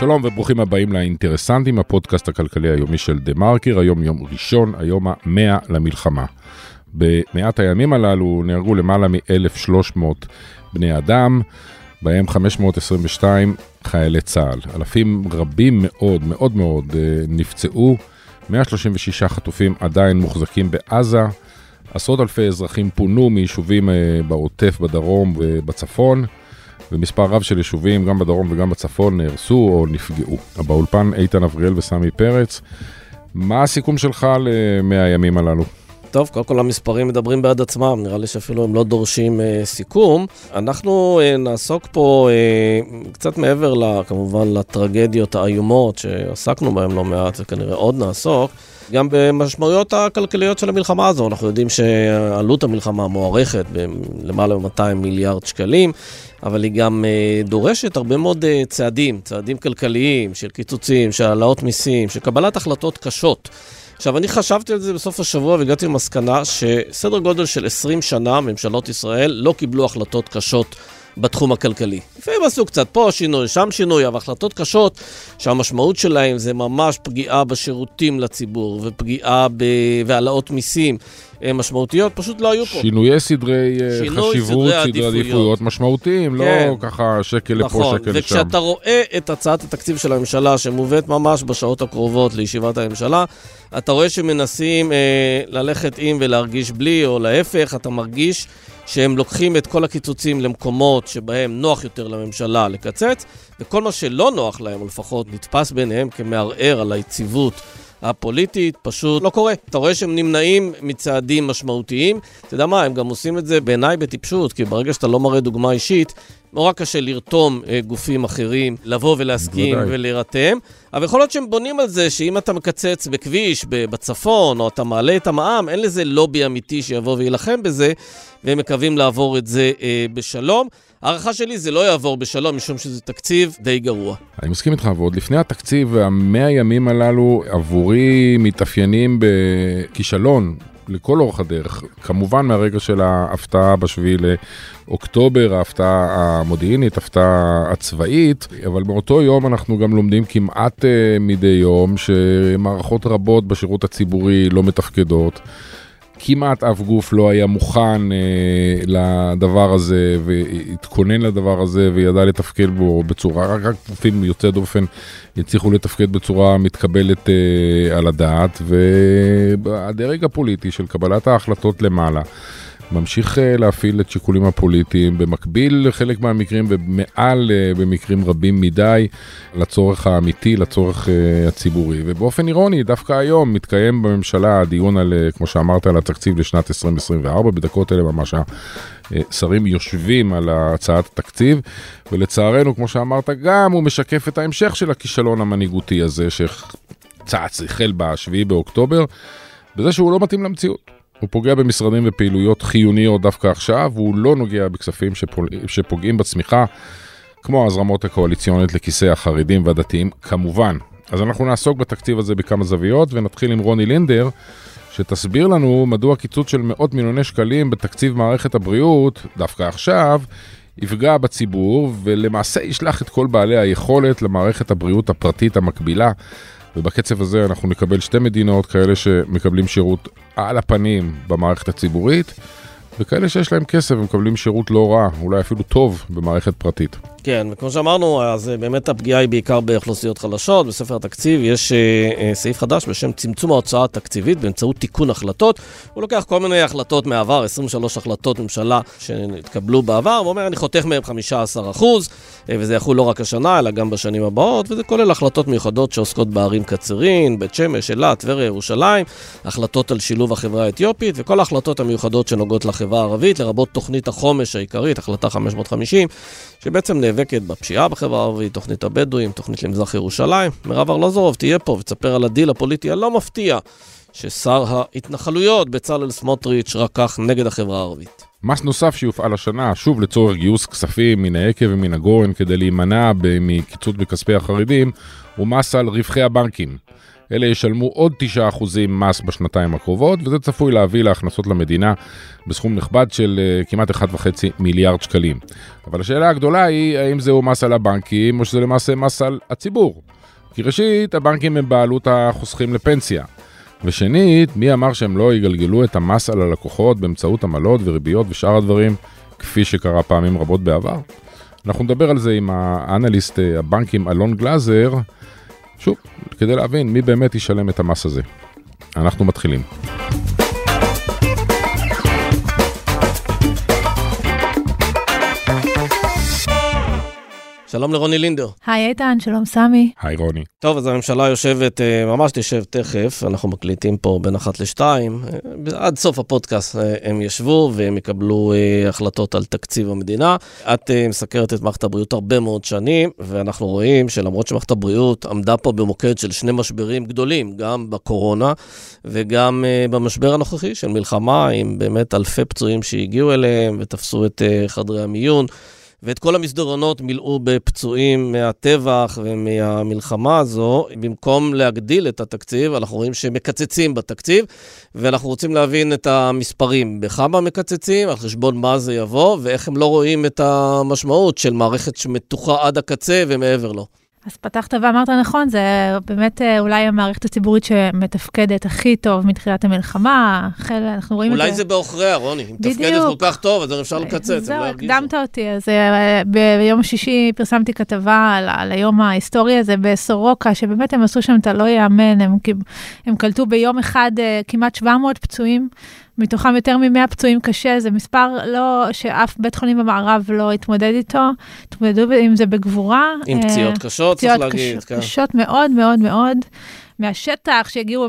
שלום וברוכים הבאים לאינטרסנטים, הפודקאסט הכלכלי היומי של דה מרקר, היום יום ראשון, היום המאה למלחמה. במאת הימים הללו נהרגו למעלה מ-1,300 בני אדם, בהם 522 חיילי צה"ל. אלפים רבים מאוד, מאוד מאוד אה, נפצעו, 136 חטופים עדיין מוחזקים בעזה, עשרות אלפי אזרחים פונו מיישובים אה, בעוטף, בדרום ובצפון. ומספר רב של יישובים, גם בדרום וגם בצפון, נהרסו או נפגעו. באולפן איתן אבריאל וסמי פרץ, מה הסיכום שלך למאה הימים הללו? טוב, קודם כל המספרים מדברים בעד עצמם, נראה לי שאפילו הם לא דורשים אה, סיכום. אנחנו אה, נעסוק פה אה, קצת מעבר, לה, כמובן, לטרגדיות האיומות שעסקנו בהן לא מעט, וכנראה עוד נעסוק. גם במשמעויות הכלכליות של המלחמה הזו. אנחנו יודעים שעלות המלחמה מוערכת בלמעלה מ-200 מיליארד שקלים, אבל היא גם uh, דורשת הרבה מאוד uh, צעדים, צעדים כלכליים, של קיצוצים, של העלאות מיסים, של קבלת החלטות קשות. עכשיו, אני חשבתי על זה בסוף השבוע והגעתי למסקנה שסדר גודל של 20 שנה ממשלות ישראל לא קיבלו החלטות קשות בתחום הכלכלי. לפעמים עשו קצת פה שינוי, שם שינוי, אבל החלטות קשות שהמשמעות שלהן זה ממש פגיעה בשירותים לציבור ופגיעה והעלאות מיסים משמעותיות, פשוט לא היו פה. שינויי סדרי אה, שינוי חשיבות, סדרי עדיפויות, עדיפויות משמעותיים, לא כן. לא ככה שקל נכון, לפה, שקל לשם. נכון, וכשאתה רואה את הצעת התקציב של הממשלה שמובאת ממש בשעות הקרובות לישיבת הממשלה, אתה רואה שמנסים אה, ללכת עם ולהרגיש בלי, או להפך, אתה מרגיש שהם לוקחים את כל הקיצוצים למקומות שבהם נוח יותר לממשלה לקצץ, וכל מה שלא נוח להם, או לפחות נתפס ביניהם כמערער על היציבות הפוליטית, פשוט לא קורה. אתה רואה שהם נמנעים מצעדים משמעותיים. אתה יודע מה, הם גם עושים את זה בעיניי בטיפשות, כי ברגע שאתה לא מראה דוגמה אישית, נורא קשה לרתום אה, גופים אחרים, לבוא ולהסכים בוודאי. ולהירתם. אבל יכול להיות שהם בונים על זה שאם אתה מקצץ בכביש בצפון, או אתה מעלה את המע"מ, אין לזה לובי אמיתי שיבוא ויילחם בזה, והם מקווים לעבור את זה אה, בשלום. הערכה שלי זה לא יעבור בשלום, משום שזה תקציב די גרוע. אני מסכים איתך, ועוד לפני התקציב, המאה ימים הללו עבורי מתאפיינים בכישלון לכל אורך הדרך. כמובן מהרגע של ההפתעה בשביעי לאוקטובר, ההפתעה המודיעינית, ההפתעה הצבאית, אבל באותו יום אנחנו גם לומדים כמעט uh, מדי יום שמערכות רבות בשירות הציבורי לא מתפקדות. כמעט אף גוף לא היה מוכן אה, לדבר הזה והתכונן לדבר הזה וידע לתפקד בו בצורה, רק, גופים יוצאי דופן יצליחו לתפקד בצורה מתקבלת אה, על הדעת והדרג הפוליטי של קבלת ההחלטות למעלה. ממשיך אה, להפעיל את שיקולים הפוליטיים, במקביל לחלק מהמקרים ומעל אה, במקרים רבים מדי לצורך האמיתי, לצורך אה, הציבורי. ובאופן אירוני, דווקא היום מתקיים בממשלה הדיון על, כמו שאמרת, על התקציב לשנת 2024, בדקות אלה ממש השרים יושבים על הצעת התקציב, ולצערנו, כמו שאמרת, גם הוא משקף את ההמשך של הכישלון המנהיגותי הזה, שצץ, החל ב-7 באוקטובר, בזה שהוא לא מתאים למציאות. הוא פוגע במשרדים ופעילויות חיוניות דווקא עכשיו, והוא לא נוגע בכספים שפול... שפוגעים בצמיחה, כמו ההזרמות הקואליציונית לכיסי החרדים והדתיים, כמובן. אז אנחנו נעסוק בתקציב הזה בכמה זוויות, ונתחיל עם רוני לינדר, שתסביר לנו מדוע קיצוץ של מאות מיליוני שקלים בתקציב מערכת הבריאות, דווקא עכשיו, יפגע בציבור, ולמעשה ישלח את כל בעלי היכולת למערכת הבריאות הפרטית המקבילה. ובקצב הזה אנחנו נקבל שתי מדינות כאלה שמקבלים שירות על הפנים במערכת הציבורית, וכאלה שיש להם כסף ומקבלים שירות לא רע, אולי אפילו טוב, במערכת פרטית. כן, וכמו שאמרנו, אז אה, באמת הפגיעה היא בעיקר באוכלוסיות חלשות. בספר התקציב יש אה, אה, סעיף חדש בשם צמצום ההוצאה התקציבית באמצעות תיקון החלטות. הוא לוקח כל מיני החלטות מהעבר, 23 החלטות ממשלה שהתקבלו בעבר, ואומר, אני חותך מהם 15 אחוז, אה, וזה יחול לא רק השנה, אלא גם בשנים הבאות, וזה כולל החלטות מיוחדות שעוסקות בערים קצרין, בית שמש, אילת, טבריה, ירושלים, החלטות על שילוב החברה האתיופית, וכל ההחלטות המיוחדות שנוגעות לחברה הערבית, לרבות תוכנית החומש העיקרית, החלטה 550, שבעצם נאבקת בפשיעה בחברה הערבית, תוכנית הבדואים, תוכנית למזרח ירושלים. מירב ארלוזורוב תהיה פה ותספר על הדיל הפוליטי הלא מפתיע ששר ההתנחלויות בצלאל סמוטריץ' רקח נגד החברה הערבית. מס נוסף שיופעל השנה, שוב לצורך גיוס כספים מן היקב ומן הגורן כדי להימנע מקיצוץ בכספי החרדים, הוא מס על רווחי הבנקים. אלה ישלמו עוד 9% מס בשנתיים הקרובות, וזה צפוי להביא להכנסות למדינה בסכום נכבד של אה, כמעט 1.5 מיליארד שקלים. אבל השאלה הגדולה היא, האם זהו מס על הבנקים, או שזה למעשה מס על הציבור. כי ראשית, הבנקים הם בעלות החוסכים לפנסיה. ושנית, מי אמר שהם לא יגלגלו את המס על הלקוחות באמצעות עמלות וריביות ושאר הדברים, כפי שקרה פעמים רבות בעבר? אנחנו נדבר על זה עם האנליסט אה, הבנקים אלון גלאזר, שוב, כדי להבין מי באמת ישלם את המס הזה. אנחנו מתחילים. שלום לרוני לינדר. היי איתן, שלום סמי. היי רוני. טוב, אז הממשלה יושבת, אה, ממש תשב תכף, אנחנו מקליטים פה בין אחת לשתיים. אה, עד סוף הפודקאסט אה, הם ישבו והם יקבלו החלטות על תקציב המדינה. את מסקרת את מערכת הבריאות הרבה מאוד שנים, ואנחנו רואים שלמרות שמערכת הבריאות עמדה פה במוקד של שני משברים גדולים, גם בקורונה וגם במשבר הנוכחי של מלחמה, עם באמת אלפי פצועים שהגיעו אליהם ותפסו את חדרי המיון. ואת כל המסדרונות מילאו בפצועים מהטבח ומהמלחמה הזו. במקום להגדיל את התקציב, אנחנו רואים שמקצצים בתקציב, ואנחנו רוצים להבין את המספרים, בכמה מקצצים, על חשבון מה זה יבוא, ואיך הם לא רואים את המשמעות של מערכת שמתוחה עד הקצה ומעבר לו. אז פתחת ואמרת נכון, זה באמת אה, אולי המערכת הציבורית שמתפקדת הכי טוב מתחילת המלחמה, החל, אנחנו רואים את זה... אולי זה בעוכריה, רוני. אם מתפקדת כל כך טוב, אז אפשר לקצץ, זהו, לא הקדמת אותי. אז אה, ביום שישי פרסמתי כתבה על, על היום ההיסטורי הזה בסורוקה, שבאמת הם עשו שם את הלא ייאמן, הם, הם קלטו ביום אחד אה, כמעט 700 פצועים. מתוכם יותר מ-100 פצועים קשה, זה מספר לא, שאף בית חולים במערב לא התמודד איתו, התמודדו עם זה בגבורה. עם פציעות קשות, צריך להגיד. פציעות כן. קשות מאוד מאוד מאוד. מהשטח שהגיעו,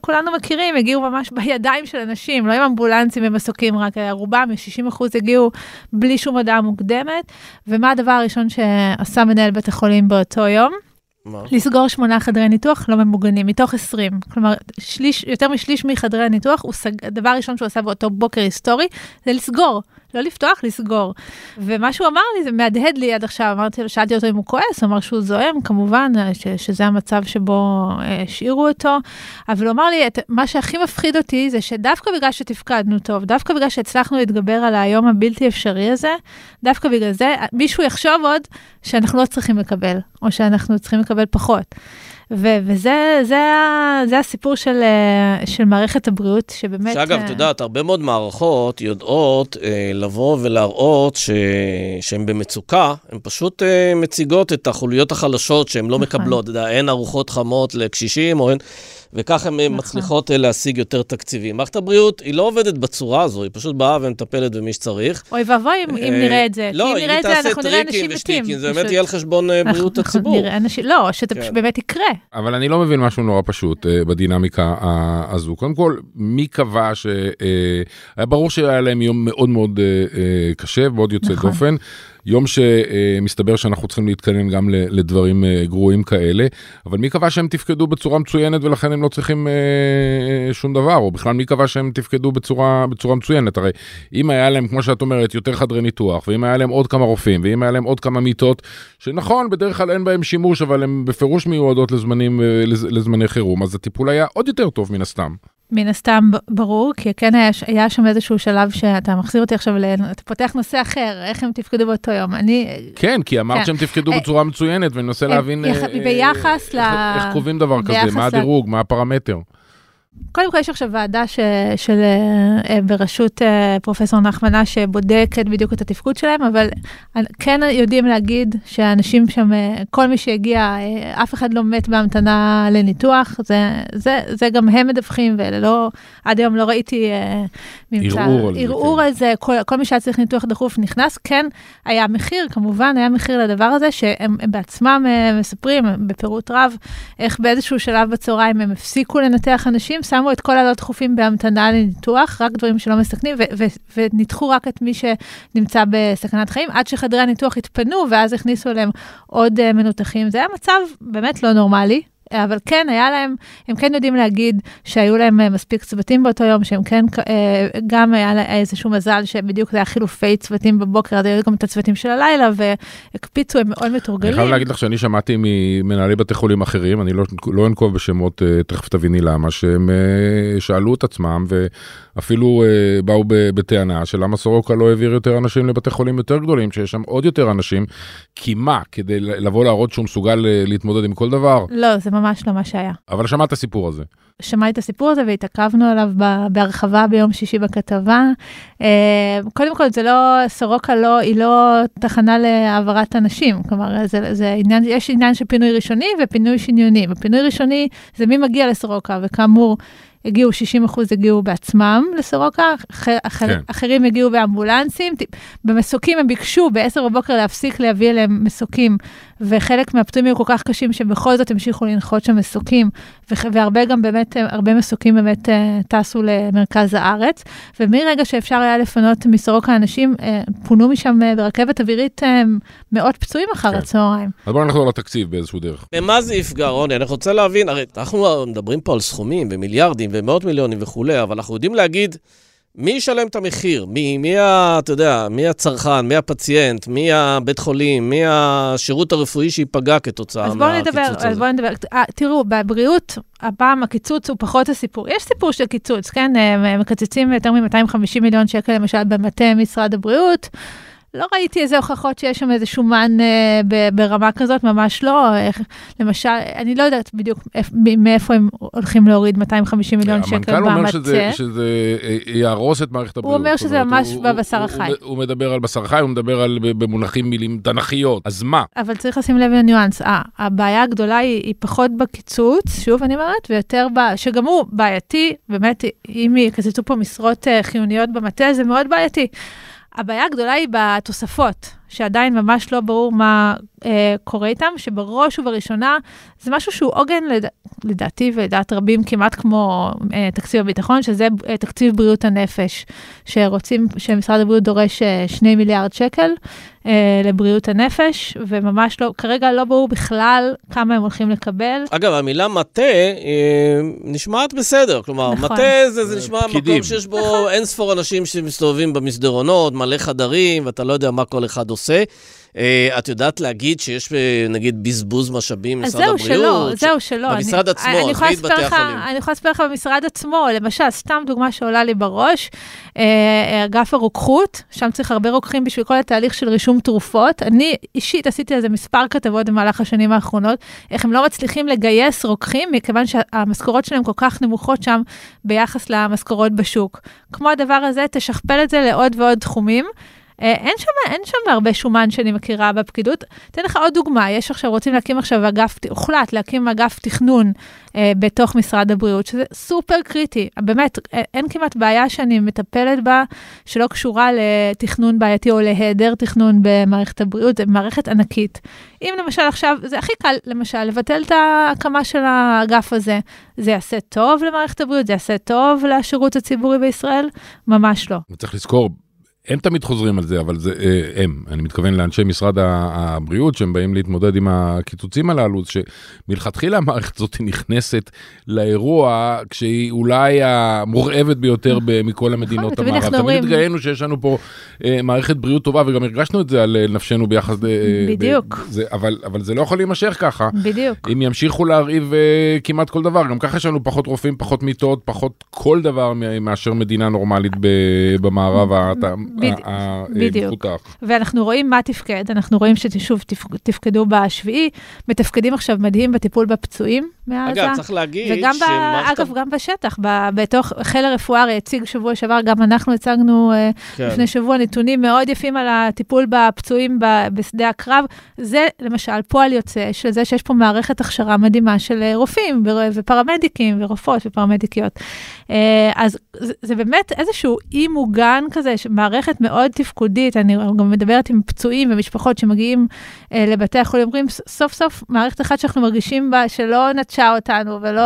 כולנו מכירים, הגיעו ממש בידיים של אנשים, לא עם אמבולנסים ומסוקים רק, רובם, 60 אחוז הגיעו בלי שום הודעה מוקדמת. ומה הדבר הראשון שעשה מנהל בית החולים באותו יום? מה? לסגור שמונה חדרי ניתוח לא ממוגנים, מתוך 20. כלומר, שליש, יותר משליש מחדרי הניתוח, הוא סג, הדבר הראשון שהוא עשה באותו בוקר היסטורי, זה לסגור. לא לפתוח, לסגור. ומה שהוא אמר לי, זה מהדהד לי עד עכשיו, אמרתי לו, שאלתי אותו אם הוא כועס, אמר שהוא זועם, כמובן, ש, שזה המצב שבו אה, השאירו אותו, אבל הוא אמר לי, את, מה שהכי מפחיד אותי זה שדווקא בגלל שתפקדנו טוב, דווקא בגלל שהצלחנו להתגבר על היום הבלתי אפשרי הזה, דווקא בגלל זה, מישהו יחשוב עוד שאנחנו לא צריכים לקבל, או שאנחנו צריכים לקבל פחות. ו- וזה זה, זה הסיפור של, אה, של מערכת הבריאות, שבאמת... שאגב, את יודעת, הרבה מאוד מערכות יודעות אה, לבוא ולהראות ש... שהן במצוקה, הן פשוט אה, מציגות את החוליות החלשות שהן לא נכון. מקבלות. אתה יודע, אין ארוחות חמות לקשישים, או אין... וכך הן נכון. מצליחות אה, להשיג יותר תקציבים. מערכת הבריאות, היא לא עובדת בצורה הזו, היא פשוט באה ומטפלת במי שצריך. אוי ואבוי אם, אם אה, נראה את זה. לא, אם נראה את זה, אנחנו נראה אנשים מתים. זה באמת יהיה על חשבון אה, בריאות הציבור. נראה אנשים, לא, שזה כן. באמת יקרה. אבל אני לא מבין משהו נורא פשוט בדינמיקה הזו. קודם כל, מי קבע ש... היה ברור שהיה להם יום מאוד מאוד קשה, מאוד יוצא נכון. דופן. יום שמסתבר שאנחנו צריכים להתכונן גם לדברים אה, גרועים כאלה, אבל מי קבע שהם תפקדו בצורה מצוינת ולכן הם לא צריכים אה, אה, שום דבר, או בכלל מי קבע שהם תפקדו בצורה, בצורה מצוינת? הרי אם היה להם, כמו שאת אומרת, יותר חדרי ניתוח, ואם היה להם עוד כמה רופאים, ואם היה להם עוד כמה מיטות, שנכון, בדרך כלל אין בהם שימוש, אבל הם בפירוש מיועדות לזמנים, לזמני חירום, אז הטיפול היה עוד יותר טוב מן הסתם. מן הסתם ברור, כי כן היה, היה שם איזשהו שלב שאתה מחזיר אותי עכשיו, אתה פותח נושא אחר, איך הם תפקדו באותו יום. אני... כן, כי אמרת כן. שהם תפקדו אה, בצורה מצוינת, ואני מנסה להבין יח... אה, ביחס אה, ל... איך קובעים דבר כזה, מה הדירוג, מה הפרמטר. קודם כל יש עכשיו ועדה ש, של, אה, בראשות אה, פרופסור נחמנה שבודקת בדיוק את התפקוד שלהם, אבל כן יודעים להגיד שאנשים שם, אה, כל מי שהגיע, אף אחד לא מת בהמתנה לניתוח, זה, זה, זה גם הם מדווחים, ולא, עד היום לא ראיתי ממצא, ערעור ערעור כן. על זה, כל, כל מי שהיה צריך ניתוח דחוף נכנס, כן היה מחיר, כמובן היה מחיר לדבר הזה, שהם בעצמם מספרים בפירוט רב, איך באיזשהו שלב בצהריים הם הפסיקו לנתח אנשים, שמו את כל הלא דחופים בהמתנה לניתוח, רק דברים שלא מסכנים, וניתחו רק את מי שנמצא בסכנת חיים, עד שחדרי הניתוח התפנו, ואז הכניסו אליהם עוד uh, מנותחים. זה היה מצב באמת לא נורמלי. אבל כן, היה להם, הם כן יודעים להגיד שהיו להם אה, מספיק צוותים באותו יום, שהם כן, אה, גם היה לה איזשהו מזל שבדיוק זה היה חילופי צוותים בבוקר, אז היו גם את הצוותים של הלילה, והקפיצו, הם מאוד מתורגלים. אני חייב להגיד לך שאני שמעתי ממנהלי בתי חולים אחרים, אני לא, לא אנקוב בשמות, תכף תביני למה, שהם שאלו את עצמם, ואפילו באו בטענה שלמה סורוקה לא העביר יותר אנשים לבתי חולים יותר גדולים, שיש שם עוד יותר אנשים, כי מה, כדי לבוא להראות שהוא מסוגל להתמודד עם כל דבר? לא, זה ממש לא מה שהיה. אבל שמעת את הסיפור הזה. שמעתי את הסיפור הזה והתעכבנו עליו בהרחבה ביום שישי בכתבה. אה, קודם כל, זה לא, סורוקה לא, היא לא תחנה להעברת אנשים. כלומר, זה, זה עניין, יש עניין של פינוי ראשוני ופינוי שניוני. ופינוי ראשוני זה מי מגיע לסורוקה, וכאמור, הגיעו, 60 אחוז הגיעו בעצמם לסורוקה, אחר, כן. אחרים הגיעו באמבולנסים. במסוקים הם ביקשו ב-10 בבוקר להפסיק להביא אליהם מסוקים, וחלק מהפצועים היו כל כך קשים שבכל זאת המשיכו לנחות שם מסוקים, והרבה גם באמת, הרבה מסוקים באמת אה, טסו למרכז הארץ. ומרגע שאפשר היה לפנות מסורוקה אנשים, אה, פונו משם אה, ברכבת אווירית מאות פצועים אחר כן. הצהריים. אז בואו נחזור לתקציב באיזשהו דרך. במה זה יפגע, רוני? אני רוצה להבין, הרי אנחנו מדברים פה על סכומים ומיליארדים ומאות מיליונים וכולי, אבל אנחנו יודעים להגיד... מי ישלם את המחיר? מי, מי ה... אתה יודע, מי הצרכן, מי הפציינט, מי הבית חולים, מי השירות הרפואי שייפגע כתוצאה מהקיצוץ נדבר, הזה? אז בואו נדבר. אה, תראו, בבריאות, הפעם הקיצוץ הוא פחות הסיפור. יש סיפור של קיצוץ, כן? הם מקצצים יותר מ-250 מיליון שקל, למשל, במטה משרד הבריאות. לא ראיתי איזה הוכחות שיש שם איזה שומן אה, ברמה כזאת, ממש לא. איך, למשל, אני לא יודעת בדיוק איפ, מאיפה הם הולכים להוריד 250 מיליון שקל במטה. המנכ"ל אומר שזה, שזה אה, יהרוס את מערכת הבריאות. הוא אומר שזה ממש הוא, בבשר החי. הוא, הוא מדבר על בשר חי, הוא מדבר על, במונחים מילים תנכיות, אז מה? אבל צריך לשים לב לניואנס. 아, הבעיה הגדולה היא, היא פחות בקיצוץ, שוב אני אומרת, ויותר, ב, שגם הוא בעייתי, באמת, אם יקצצו פה משרות uh, חיוניות במטה, זה מאוד בעייתי. הבעיה הגדולה היא בתוספות, שעדיין ממש לא ברור מה אה, קורה איתם, שבראש ובראשונה זה משהו שהוא עוגן, לד... לדעתי ולדעת רבים, כמעט כמו אה, תקציב הביטחון, שזה אה, תקציב בריאות הנפש, שרוצים, שמשרד הבריאות דורש אה, 2 מיליארד שקל אה, לבריאות הנפש, וממש לא, כרגע לא ברור בכלל כמה הם הולכים לקבל. אגב, המילה מטה אה, נשמעת בסדר, כלומר, נכון. מטה זה, זה נשמע פקידים. מקום שיש בו נכון. אין ספור אנשים שמסתובבים במסדרונות, מלא חדרים, ואתה לא יודע מה כל אחד עושה. אה, את יודעת להגיד שיש אה, נגיד בזבוז משאבים במשרד הבריאות? זהו שלא, זהו שלא. במשרד עצמו, עזבי את בתי החולים. אני יכולה לספר לך במשרד עצמו, למשל, סתם דוגמה שעולה לי בראש, אה, אגף הרוקחות, שם צריך הרבה רוקחים בשביל כל התהליך של רישום תרופות. אני אישית עשיתי על זה מספר כתבות במהלך השנים האחרונות, איך הם לא מצליחים לגייס רוקחים, מכיוון שהמשכורות שלהם כל כך נמוכות שם ביחס למשכורות בשוק. כמו הדבר הזה, תשכפל את זה לעוד ועוד תחומים. אה, אין שם, אין שם הרבה שומן שאני מכירה בפקידות. אתן לך עוד דוגמה, יש עכשיו, רוצים להקים עכשיו אגף, הוחלט להקים אגף תכנון אה, בתוך משרד הבריאות, שזה סופר קריטי. באמת, אה, אין כמעט בעיה שאני מטפלת בה שלא קשורה לתכנון בעייתי או להיעדר תכנון במערכת הבריאות, זו מערכת ענקית. אם למשל עכשיו, זה הכי קל, למשל, לבטל את ההקמה של האגף הזה, זה יעשה טוב למערכת הבריאות, זה יעשה טוב לשירות הציבורי בישראל? ממש לא. צריך לזכור, הם תמיד חוזרים על זה, אבל זה אה, הם, אני מתכוון לאנשי משרד הבריאות שהם באים להתמודד עם הקיצוצים הללו, שמלכתחילה המערכת הזאת נכנסת לאירוע כשהיא אולי המורעבת ביותר מכל המדינות נכון, המערב. תמיד התגאינו שיש לנו פה אה, מערכת בריאות טובה וגם הרגשנו את זה על נפשנו ביחס... בדיוק. זה, אבל, אבל זה לא יכול להימשך ככה. בדיוק. אם ימשיכו להרעיב כמעט כל דבר, גם ככה יש לנו פחות רופאים, פחות מיטות, פחות כל דבר מאשר מדינה נורמלית במערב. בדיוק. ואנחנו רואים מה תפקד, אנחנו רואים ששוב תפקדו בשביעי, מתפקדים עכשיו מדהים בטיפול בפצועים מעזה. אגב, צריך להגיד וגם שמערכת... אגב, גם בשטח, בתוך חיל הרפואה הציג שבוע שעבר, גם אנחנו הצגנו אה, כן. לפני שבוע נתונים מאוד יפים על הטיפול בפצועים בשדה הקרב. זה למשל פועל יוצא של זה שיש פה מערכת הכשרה מדהימה של אה, רופאים ופרמדיקים ורופאות ופרמדיקיות. אה, אז זה, זה באמת איזשהו אי מוגן כזה, מערכת מאוד תפקודית, אני גם מדברת עם פצועים ומשפחות שמגיעים אה, לבתי החולים, אומרים, סוף סוף מערכת אחת שאנחנו מרגישים בה שלא נטשה אותנו ולא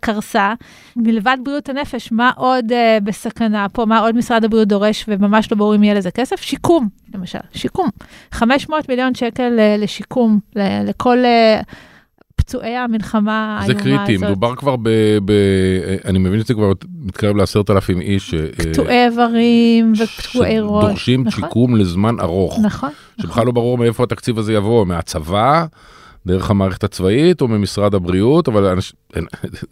קרסה, מלבד בריאות הנפש, מה עוד אה, בסכנה פה, מה עוד משרד הבריאות דורש וממש לא ברור אם יהיה לזה כסף? שיקום, למשל, שיקום. 500 מיליון שקל אה, לשיקום, לכל... אה, פצועי המלחמה זה האיומה הזאת. קריטי, מדובר כבר ב... ב... אני מבין שזה כבר מתקרב לעשרת אלפים איש. אה, קטועי איברים ופצועי ראש. שדורשים נכון. שיקום לזמן ארוך. נכון. שבכלל לא ברור מאיפה התקציב הזה יבוא, מהצבא, דרך המערכת הצבאית או ממשרד הבריאות, אבל אנש...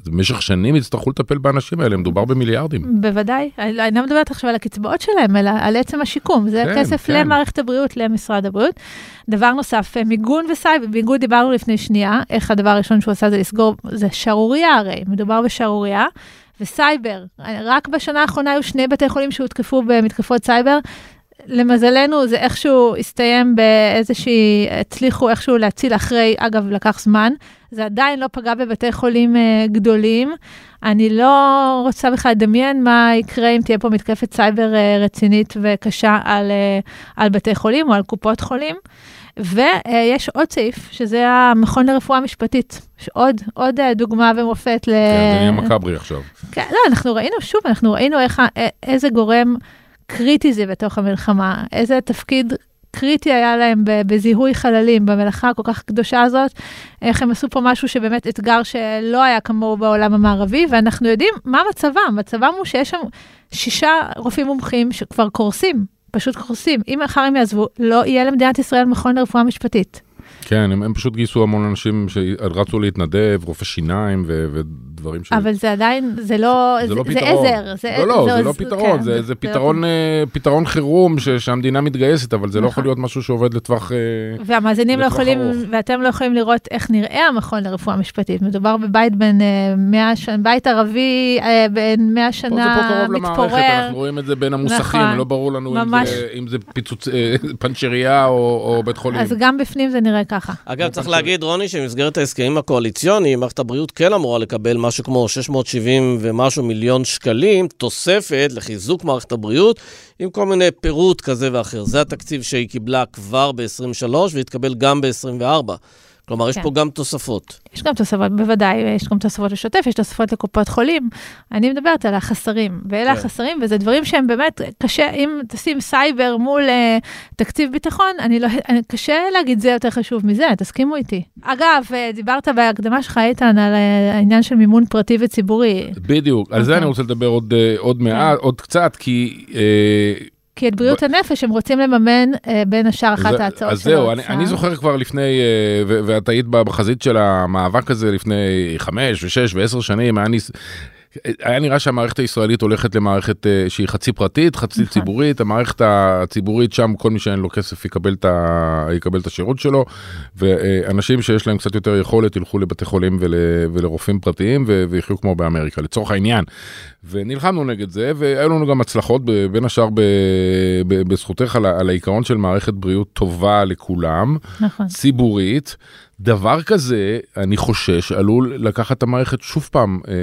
במשך שנים יצטרכו לטפל באנשים האלה, מדובר במיליארדים. בוודאי, אני לא- אני לא מדברת עכשיו על הקצבאות שלהם, אלא על עצם השיקום. זה כן, כסף כן. למערכת הבריאות, למשרד הבריאות. דבר נוסף, אה, מיגון וסייבר, מיגון דיברנו לפני שנייה, איך הדבר הראשון שהוא עשה זה לסגור, זה שערורייה הרי, מדובר בשערורייה. וסייבר, רק בשנה האחרונה היו שני בתי חולים שהותקפו במתקפות סייבר. למזלנו זה איכשהו הסתיים באיזושהי, הצליחו איכשהו להציל אחרי, אגב, לקח זמן. זה עדיין לא פגע בבתי חולים אה, גדולים. אני לא רוצה בכלל לדמיין מה יקרה אם תהיה פה מתקפת סייבר אה, רצינית וקשה על, אה, על בתי חולים או על קופות חולים. ויש עוד סעיף, שזה המכון לרפואה משפטית. יש עוד, עוד אה, דוגמה ומופת ל... כן, זה נהיה מכברי עכשיו. כן, לא, אנחנו ראינו, שוב, אנחנו ראינו איך, איזה גורם קריטי זה בתוך המלחמה, איזה תפקיד קריטי היה להם בזיהוי חללים, במלאכה הכל כך קדושה הזאת, איך הם עשו פה משהו שבאמת אתגר שלא היה כמוהו בעולם המערבי, ואנחנו יודעים מה מצבם, מצבם הוא שיש שם שישה רופאים מומחים שכבר קורסים, פשוט קורסים. אם מחר הם יעזבו, לא יהיה למדינת ישראל מכון לרפואה משפטית. כן, הם, הם פשוט גייסו המון אנשים שרצו להתנדב, רופאי שיניים ו, ודברים ש... אבל זה עדיין, זה לא, זה לא זה. עזר. זה, לא, לא, זה לא עוז- פתרון, כן, זה, זה לא פתרון, אה, פתרון חירום ש, שהמדינה מתגייסת, אבל זה לא נכון. יכול להיות משהו שעובד לטווח... אה, והמאזינים לא יכולים, ארוך. ואתם לא יכולים לראות איך נראה המכון לרפואה משפטית. מדובר בבית אה, 100 שנה, בית ערבי אה, בן 100 פה זה פה שנה, קרוב למערכת, מתפורר. אנחנו רואים את זה בין המוסכים, נכון. לא ברור לנו אם ממש. זה, אם זה פיצוץ, אה, פנצ'ריה או, או בית חולים. אז גם בפנים זה נראה ככה. אגב, צריך להגיד, רוני, שבמסגרת ההסכמים הקואליציוניים, מערכת הבריאות כן אמורה לקבל משהו כמו 670 ומשהו מיליון שקלים, תוספת לחיזוק מערכת הבריאות, עם כל מיני פירוט כזה ואחר. זה התקציב שהיא קיבלה כבר ב-23 והתקבל גם ב-24. כלומר, יש כן. פה גם תוספות. יש גם תוספות, בוודאי, יש גם תוספות לשוטף, יש תוספות לקופות חולים. אני מדברת על החסרים, ואלה כן. החסרים, וזה דברים שהם באמת קשה, אם תשים סייבר מול uh, תקציב ביטחון, אני לא, אני, קשה להגיד זה יותר חשוב מזה, תסכימו איתי. אגב, אה, דיברת בהקדמה שלך, איתן, על אה, העניין של מימון פרטי וציבורי, בדיוק, על זה אוקיי. אני רוצה לדבר עוד, עוד מעט, עוד קצת, כי... אה, כי את בריאות הנפש הם רוצים לממן אה, בין השאר אחת זה- ההצעות אז של זהו, אני. אני זוכר כבר לפני, אה, ו- ואת היית בחזית של המאבק הזה לפני חמש ושש ועשר שנים, היה, ניס... היה נראה שהמערכת הישראלית הולכת למערכת אה, שהיא חצי פרטית, חצי נכון. ציבורית, המערכת הציבורית שם כל מי שאין לו כסף יקבל את, ה... יקבל את השירות שלו, ואנשים שיש להם קצת יותר יכולת ילכו לבתי חולים ול... ולרופאים פרטיים ו... ויחיו כמו באמריקה, לצורך העניין. ונלחמנו נגד זה, והיו לנו גם הצלחות, ב- בין השאר ב... ב... בזכותך על, ה... על העיקרון של מערכת בריאות טובה לכולם. נכון. ציבורית, דבר כזה, אני חושש, עלול לקחת את המערכת שוב פעם אה,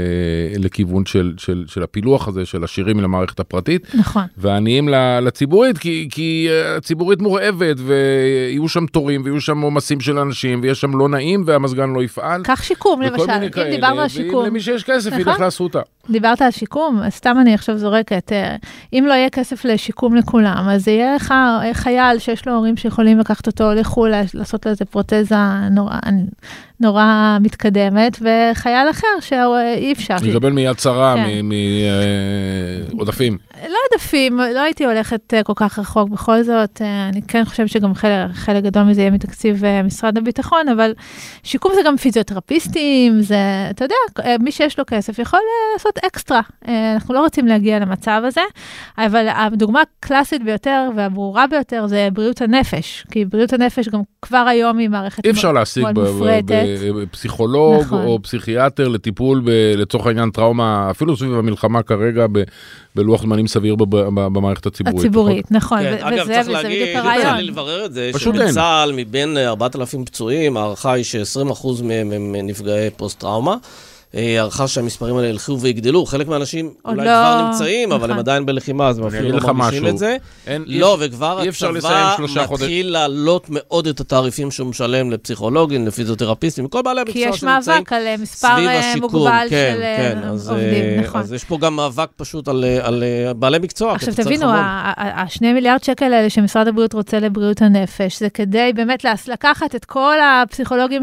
לכיוון של, של, של הפילוח הזה של עשירים למערכת הפרטית, נכון. ועניים ל- לציבורית, כי, כי אה, הציבורית מורעבת, ויהיו שם תורים, ויהיו שם עומסים של אנשים, ויש שם לא נעים, והמזגן לא יפעל. קח שיקום, למשל, אם כאלה, דיברנו על ואם שיקום. למי שיש כסף, נכון. ילך לאסותא. דיברת על שיקום, אז סתם אני עכשיו זורקת, אה, אם לא יהיה כסף לשיקום לכולם, אז יהיה לך אה, חייל שיש לו הורים שיכולים לקחת אותו לחו"ל, לעשות לו איזה פרוטזה נורא, נורא מתקדמת, וחייל אחר שאי אפשר. יקבל מיד שרה, כן. מעודפים. לא עודפים, לא הייתי הולכת אה, כל כך רחוק בכל זאת, אה, אני כן חושבת שגם חלק, חלק גדול מזה יהיה מתקציב אה, משרד הביטחון, אבל שיקום זה גם פיזיותרפיסטים, זה, אתה יודע, מי שיש לו כסף יכול לעשות אקסטרה. אנחנו לא רוצים להגיע למצב הזה, אבל הדוגמה הקלאסית ביותר והברורה ביותר זה בריאות הנפש, כי בריאות הנפש גם כבר היום היא מערכת אי אפשר להשיג מאוד ב- ב- מופרטת. ב- פסיכולוג נכון. או פסיכיאטר לטיפול ב- לצורך העניין טראומה, אפילו סביב המלחמה כרגע ב- בלוח זמנים סביר במערכת הציבורית. הציבורית, נכון, כן, ו- אגב, צריך להגיד, יצא לי. לברר את זה. שבצה"ל מבין אה, 4,000 פצועים, ההערכה היא ש-20% מהם הם נפגעי פוסט-טראומה. אה, הערכה שהמספרים האלה ילכו ויגדלו. חלק מהאנשים אולי לא- כבר נמצאים, אבל נכון. הם עדיין בלחימה, אז הם אפילו לא מרגישים. את זה. אין, אי לא, וכבר אי אפשר לסיים הצבא מתחיל להעלות מאוד את התעריפים שהוא משלם לפסיכולוגים, לפיזיותרפיסטים, כל בעלי כי המקצוע יש שנמצאים מאבק על אה, מספר סביב אה, השיקום. מוגבל כן, של כן, אז, עובדים, נכון. אז יש פה גם מאבק פשוט על, על בעלי מקצוע. כי עכשיו אתה צריך תבינו, המון. ה- ה- השני מיליארד שקל האלה שמשרד הבריאות רוצה לבריאות הנפש, זה כדי באמת לקחת את כל הפסיכולוגים,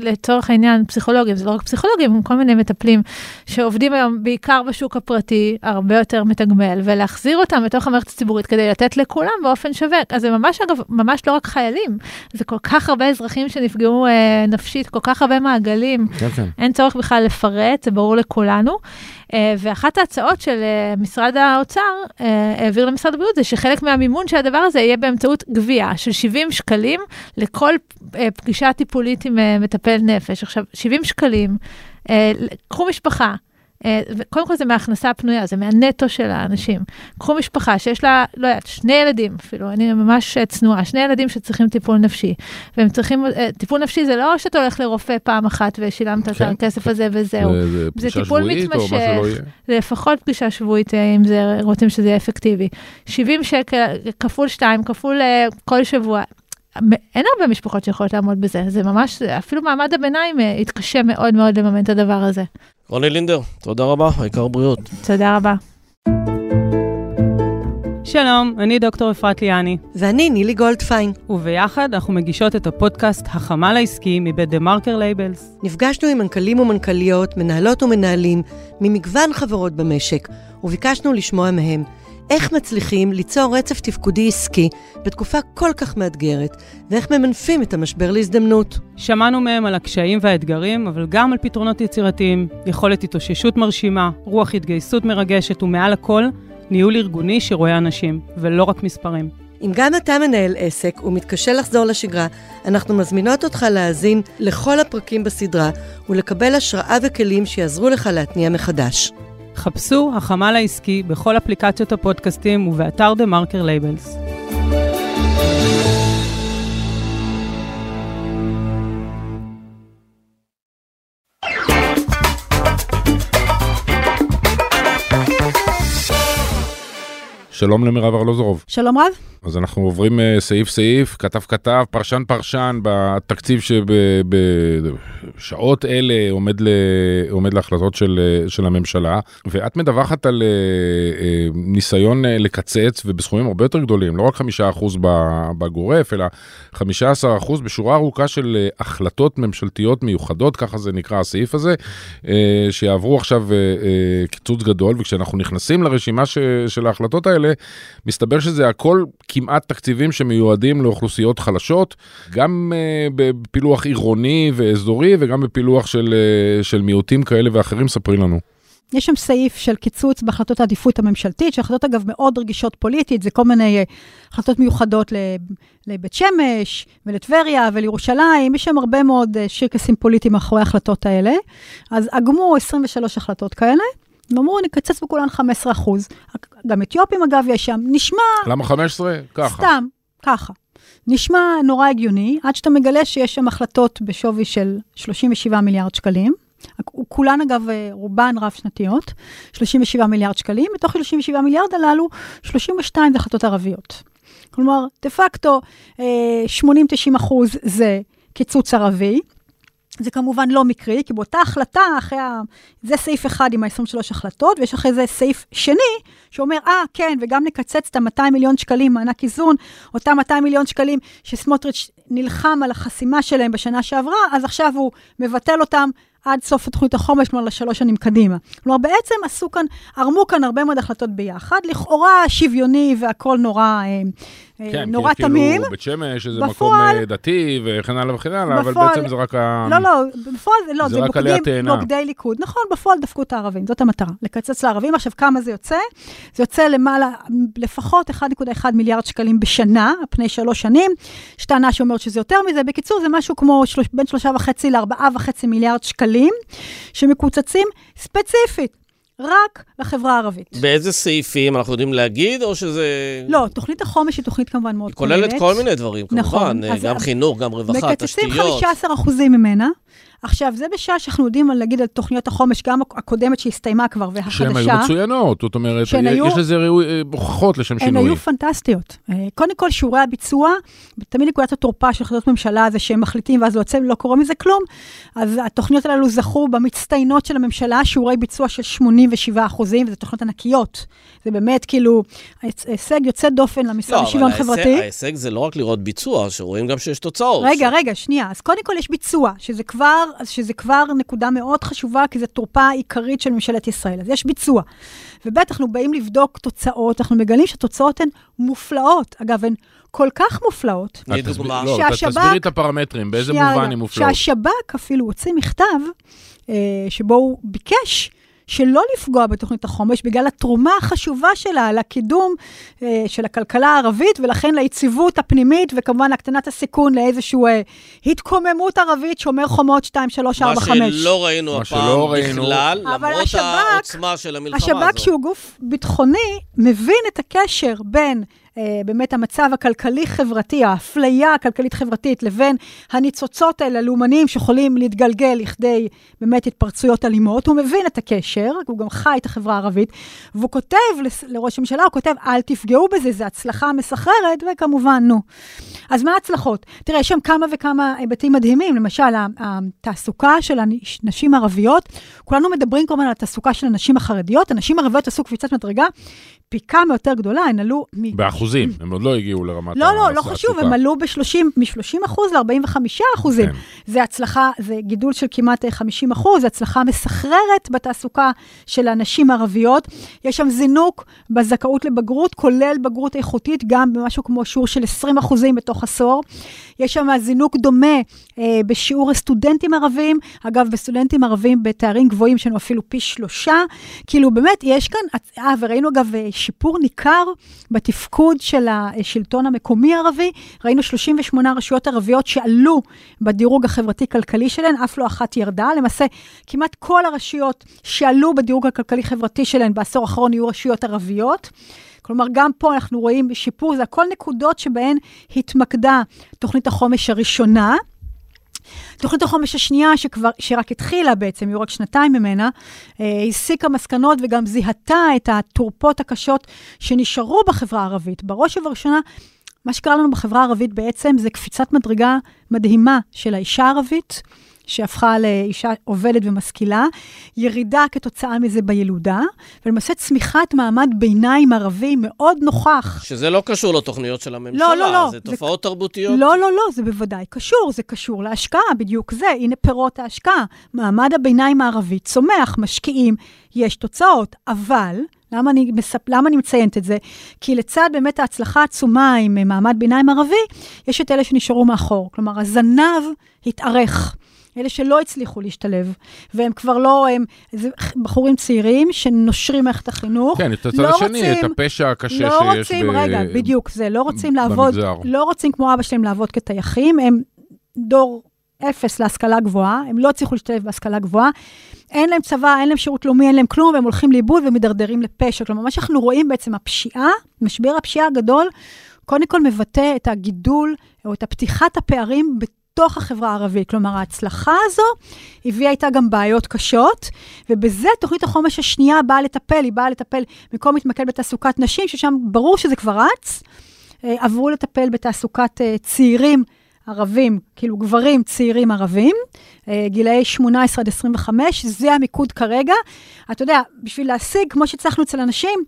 לצורך העניין, פסיכולוגים, זה לא רק פסיכולוגים, כל מיני מטפלים שעובדים היום בעיקר בשוק הפרטי, הרבה יותר מתגמל, ולהחזיר אותם לתוך המערכת הציבורית כדי לתת לכולם באופן שווה. אז זה ממש, אגב, ממש לא רק חיילים, זה כל כך הרבה אזרחים שנפגעו אה, נפשית, כל כך הרבה מעגלים. כן, כן. אין צורך בכלל לפרט, זה ברור לכולנו. אה, ואחת ההצעות של אה, משרד האוצר אה, העביר למשרד הבריאות זה שחלק מהמימון של הדבר הזה יהיה באמצעות גבייה של 70 שקלים לכל אה, פגישה טיפולית עם אה, מטפל נפש. עכשיו, 70 שקלים, קחו משפחה. אה, קודם כל זה מההכנסה הפנויה, זה מהנטו של האנשים. קחו משפחה שיש לה, לא יודעת, שני ילדים אפילו, אני ממש אה, צנועה, שני ילדים שצריכים טיפול נפשי. והם צריכים, אה, טיפול נפשי זה לא שאתה הולך לרופא פעם אחת ושילמת את כן, הכסף הזה וזהו. זה, זה פגישה טיפול מתמשך. יהיה. זה לפחות פגישה שבועית, אה, אם זה, רוצים שזה יהיה אפקטיבי. 70 שקל כפול 2, כפול אה, כל שבוע. אין הרבה משפחות שיכולות לעמוד בזה, זה ממש, אפילו מעמד הביניים אה, יתקשה מאוד מאוד לממן את הדבר הזה. רוני לינדר, תודה רבה, העיקר בריאות. תודה רבה. שלום, אני דוקטור אפרת ליאני, ואני נילי גולדפיין. וביחד אנחנו מגישות את הפודקאסט החמ"ל העסקי מבית TheMarker Labels. נפגשנו עם מנכ"לים ומנכ"ליות, מנהלות ומנהלים, ממגוון חברות במשק, וביקשנו לשמוע מהם איך מצליחים ליצור רצף תפקודי עסקי בתקופה כל כך מאתגרת, ואיך ממנפים את המשבר להזדמנות. שמענו מהם על הקשיים והאתגרים, אבל גם על פתרונות יצירתיים, יכולת התאוששות מרשימה, רוח התגייסות מרגשת, ומעל הכל, ניהול ארגוני שרואה אנשים, ולא רק מספרים. אם גם אתה מנהל עסק ומתקשה לחזור לשגרה, אנחנו מזמינות אותך להאזין לכל הפרקים בסדרה ולקבל השראה וכלים שיעזרו לך להתניע מחדש. חפשו החמ"ל העסקי בכל אפליקציות הפודקאסטים ובאתר TheMarker Labels. שלום למירב ארלוזורוב. שלום רב. אז אנחנו עוברים אה, סעיף סעיף, כתב כתב, פרשן פרשן, בתקציב שבשעות אלה עומד, ל, עומד להחלטות של, אה, של הממשלה, ואת מדווחת על אה, ניסיון לקצץ ובסכומים הרבה יותר גדולים, לא רק חמישה אחוז בגורף, אלא חמישה עשר אחוז בשורה ארוכה של החלטות ממשלתיות מיוחדות, ככה זה נקרא הסעיף הזה, שיעברו עכשיו קיצוץ גדול, וכשאנחנו נכנסים לרשימה ש, של ההחלטות האלה, מסתבר שזה הכל כמעט תקציבים שמיועדים לאוכלוסיות חלשות, גם uh, בפילוח עירוני ואזורי וגם בפילוח של, uh, של מיעוטים כאלה ואחרים, ספרי לנו. יש שם סעיף של קיצוץ בהחלטות העדיפות הממשלתית, שהחלטות אגב מאוד רגישות פוליטית, זה כל מיני אה, החלטות מיוחדות לב- לבית שמש ולטבריה ולירושלים, יש שם הרבה מאוד אה, שירקסים פוליטיים מאחורי ההחלטות האלה. אז אגמו 23 החלטות כאלה, ואמרו, נקצץ בכולן 15 אחוז. גם אתיופים אגב יש שם, נשמע למה 15? ככה. סתם, ככה. נשמע נורא הגיוני, עד שאתה מגלה שיש שם החלטות בשווי של 37 מיליארד שקלים. כולן אגב, אה, רובן רב-שנתיות, 37 מיליארד שקלים, מתוך 37 מיליארד הללו, 32 זה החלטות ערביות. כלומר, דה פקטו, אה, 80-90 אחוז זה קיצוץ ערבי. זה כמובן לא מקרי, כי באותה החלטה, אחרי ה... זה סעיף אחד עם ה-23 החלטות, ויש אחרי זה סעיף שני, שאומר, אה, כן, וגם נקצץ את ה-200 מיליון שקלים מענק איזון, אותם 200 מיליון שקלים שסמוטריץ' נלחם על החסימה שלהם בשנה שעברה, אז עכשיו הוא מבטל אותם עד סוף התוכנית החומש, כלומר לשלוש שנים קדימה. כלומר, בעצם עשו כאן, ערמו כאן הרבה מאוד החלטות ביחד, לכאורה שוויוני והכול נורא, אה, כן, נורא כאילו תמים. בית שמש, איזה בפועל- מקום אה, דתי וכן הלאה וכן הלאה, אבל בעצם זה רק ה... לא, לא, בפועל לא, זה זה מוקדים. מוקדי ליכוד. נכון, בפועל דפקו את הערבים, זאת המטרה, לקצץ לערבים. עכשיו, כמה זה יוצא? זה יוצא למעלה, לפחות 1.1 מיליארד שקלים בשנה, על פני שלוש שנים. יש טענה שאומרת שזה יותר מזה. בקיצור, זה משהו כמו שלוש, בין שלושה וחצי לארבעה וחצי מיליארד שקלים, שמקוצצים ספציפית רק לחברה הערבית. באיזה סעיפים אנחנו יודעים להגיד, או שזה... לא, תוכנית החומש היא תוכנית כמובן מאוד היא כוללת כוללת. כל מיני דברים, נכון, כמובן, אז גם ה- חינוך, גם רווחה, מקצצים תשתיות. 15 אחוזים ממנה, עכשיו, זה בשעה שאנחנו יודעים, נגיד, על תוכניות החומש, גם הקודמת שהסתיימה כבר והחדשה. שהן היו מצוינות, זאת אומרת, שהן יש היו- לזה ראוי- אה, הוכחות לשם הן שינוי. היו פנטסטיות. אה, קודם כל, שיעורי הביצוע, תמיד נקודת התורפה של החלטות ממשלה זה שהם מחליטים ואז לא יוצא, לא קורה מזה כלום. אז התוכניות הללו זכו במצטיינות של הממשלה, שיעורי ביצוע של 87 אחוזים, וזה תוכניות ענקיות. זה באמת כאילו הישג יוצא דופן למשרד לא, לשוויון אבל חברתי. ההישג- ההישג זה לא רק לראות ביצוע, שרואים גם שיש תוצאות. רגע, ש- רגע, שנייה. אז קודם כל יש ביצוע, שזה כבר, שזה כבר נקודה מאוד חשובה, כי זו תורפה עיקרית של ממשלת ישראל. אז יש ביצוע. וב' אנחנו באים לבדוק תוצאות, אנחנו מגלים שהתוצאות הן מופלאות. אגב, הן כל כך מופלאות. לא, שהשב"כ- תסבירי את הפרמטרים, באיזה מובן הם מופלאות. שהשב"כ אפילו הוציא מכתב אה, שבו הוא ביקש שלא לפגוע בתוכנית החומש בגלל התרומה החשובה שלה לקידום אה, של הכלכלה הערבית, ולכן ליציבות הפנימית, וכמובן להקטנת הסיכון לאיזושהי אה, התקוממות ערבית, שומר חומות 2, 3, 4, 5. מה שלא ראינו מה הפעם שלא ראינו. בכלל, אבל למרות השב"כ- העוצמה של המלחמה הזאת. השב"כ, שהוא גוף ביטחוני, מבין את הקשר בין באמת המצב הכלכלי-חברתי, האפליה הכלכלית-חברתית, לבין הניצוצות האלה, הלאומניים, שיכולים להתגלגל לכדי באמת התפרצויות אלימות. הוא מבין את הקשר, הוא גם חי את החברה הערבית, והוא כותב לראש הממשלה, הוא כותב, אל תפגעו בזה, זו הצלחה מסחררת, וכמובן, נו. אז מה ההצלחות? תראה, יש שם כמה וכמה היבטים מדהימים, למשל, התעסוקה של הנשים הערביות, כולנו מדברים כמובן על התעסוקה של הנשים החרדיות, הנשים הערביות עשו קפיצת מדרגה פי כמה יותר גדולה, הן עלו מ... באחוזים, הם עוד לא הגיעו לרמת לא, לא, לא. חשוב, הם עלו ב-30, מ-30 אחוז ל-45 אחוזים. כן. זה הצלחה, זה גידול של כמעט אה, 50 אחוז, זה הצלחה מסחררת בתעסוקה של הנשים הערביות. יש שם זינוק בזכאות לבגרות, כולל בגרות איכותית, גם במשהו כמו שיעור של 20 אחוזים בתוך עשור. יש שם זינוק דומה אה, בשיעור הסטודנטים ערבים. אגב, בסטודנטים ערבים בתארים גבוהים יש לנו אפילו פי שלושה. כאילו, באמת, יש כאן, אה, וראינו אגב אה, שיפור ניכר בתפקוד של השלטון המקומי הערבי. ראינו 38 רשויות ערביות שעלו בדירוג החברתי-כלכלי שלהן, אף לא אחת ירדה. למעשה, כמעט כל הרשויות שעלו בדירוג הכלכלי-חברתי שלהן בעשור האחרון יהיו רשויות ערביות. כלומר, גם פה אנחנו רואים שיפור, זה הכל נקודות שבהן התמקדה תוכנית החומש הראשונה. תוכנית החומש השנייה, שכבר, שרק התחילה בעצם, היו רק שנתיים ממנה, אה, הסיקה מסקנות וגם זיהתה את התורפות הקשות שנשארו בחברה הערבית. בראש ובראשונה, מה שקרה לנו בחברה הערבית בעצם זה קפיצת מדרגה מדהימה של האישה הערבית. שהפכה לאישה עובדת ומשכילה, ירידה כתוצאה מזה בילודה, ולמעשה צמיחת מעמד ביניים ערבי מאוד נוכח. שזה לא קשור לתוכניות של הממשלה, לא, לא, לא. זה זה- תופעות תרבותיות. לא, לא, לא, זה בוודאי קשור, זה קשור להשקעה, בדיוק זה, הנה פירות ההשקעה. מעמד הביניים הערבי צומח, משקיעים, יש תוצאות, אבל... למה אני, מספ... למה אני מציינת את זה? כי לצד באמת ההצלחה העצומה עם אה, מעמד ביניים ערבי, יש את אלה שנשארו מאחור. כלומר, הזנב התארך. אלה שלא הצליחו להשתלב, והם כבר לא, הם זה בחורים צעירים שנושרים מערכת החינוך. כן, את הצד לא השני, את רוצים- הפשע הקשה לא שיש רוצים, ב... רגע, בדיוק זה, לא רוצים לעבוד, במגזר. לא רוצים כמו אבא שלהם לעבוד כטייחים, הם דור אפס להשכלה גבוהה, הם לא הצליחו להשתלב בהשכלה גבוהה, אין להם צבא, אין להם שירות לאומי, אין להם כלום, והם הולכים לאיבוד ומידרדרים לפשע. כלומר, מה שאנחנו רואים בעצם, הפשיעה, משבר הפשיעה הגדול, קודם כל מבטא את הגידול, או את הפתיחת הפערים בתוך החברה הערבית. כלומר, ההצלחה הזו הביאה איתה גם בעיות קשות, ובזה תוכנית החומש השנייה באה לטפל, היא באה לטפל, במקום להתמקד בתעסוקת נשים, ששם ברור שזה כבר רץ, אה, עברו לטפל בתעסוקת אה, צעירים ערבים, כאילו גברים צעירים ערבים, אה, גילאי 18 עד 25, זה המיקוד כרגע. אתה יודע, בשביל להשיג, כמו שהצלחנו אצל אנשים,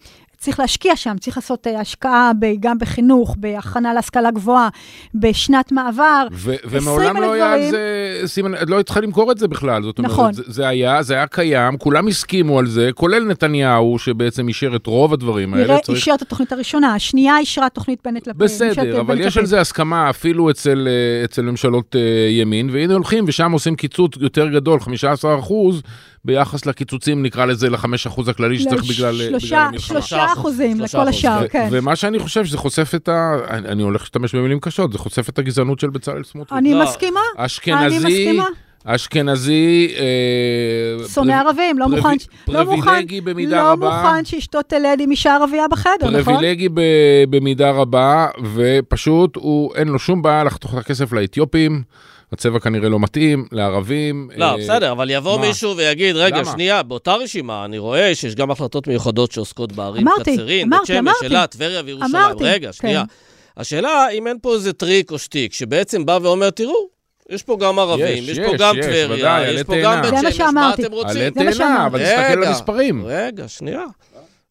צריך להשקיע שם, צריך לעשות אה, השקעה ב, גם בחינוך, בהכנה להשכלה גבוהה, בשנת מעבר. ו- 20 ומעולם לא היה על. זה, סימן, לא התחילה למכור את זה בכלל, זאת אומרת, נכון. זה, זה היה, זה היה קיים, כולם הסכימו על זה, כולל נתניהו, שבעצם אישר את רוב הדברים האלה. נראה, צריך- אישר את התוכנית הראשונה, השנייה אישרה תוכנית בנט לפיד. בסדר, אבל יש. על זה הסכמה אפילו אצל, אה, אצל ממשלות אה, ימין, והנה הולכים ושם עושים קיצוץ יותר גדול, 15 אחוז, ביחס לקיצוצים, נקרא לזה, ל-5 אחוז הכללי שצריך בגלל, אה, בגלל שלושה, המלחמה. שלושה אחוזים שלושה לכל השאר, כן. ומה שאני חושב שזה חושף את ה... אני אני הולך להשתמש במילים קשות, זה חושף את הגזענות של בצלאל סמוטריץ'. אני לא. מסכימה, אני אשכנזי, מסכימה. אשכנזי, אה, שונא ערבים, לא מוכן... לא פריבילגי במידה לא רבה. מוכן שאשתו תלד עם אישה ערבייה בחדר, נכון? פריבילגי במידה רבה, ופשוט הוא, אין לו שום בעיה לחתוך את הכסף לאתיופים, הצבע כנראה לא מתאים, לערבים. לא, אה, בסדר, אבל יבוא מה? מישהו ויגיד, רגע, למה? שנייה, באותה רשימה, אני רואה שיש גם החלטות מיוחדות שעוסקות בערים אמרתי, אמרתי, בית שמש. אילת, טבריה וירושלים. אמרתי, רגע, שנייה. כן. השאלה, אם אין פה איזה טריק או שטיק, שבעצם בא ואומר, תראו, יש פה גם ערבים, יש, יש פה יש, גם יש, טבריה, יש עלה פה. גם בית שמש, מה. אתם רוצים? עלה זה מה תאנה, שאמרתי. אבל תסתכל על המספרים. רגע, שנייה.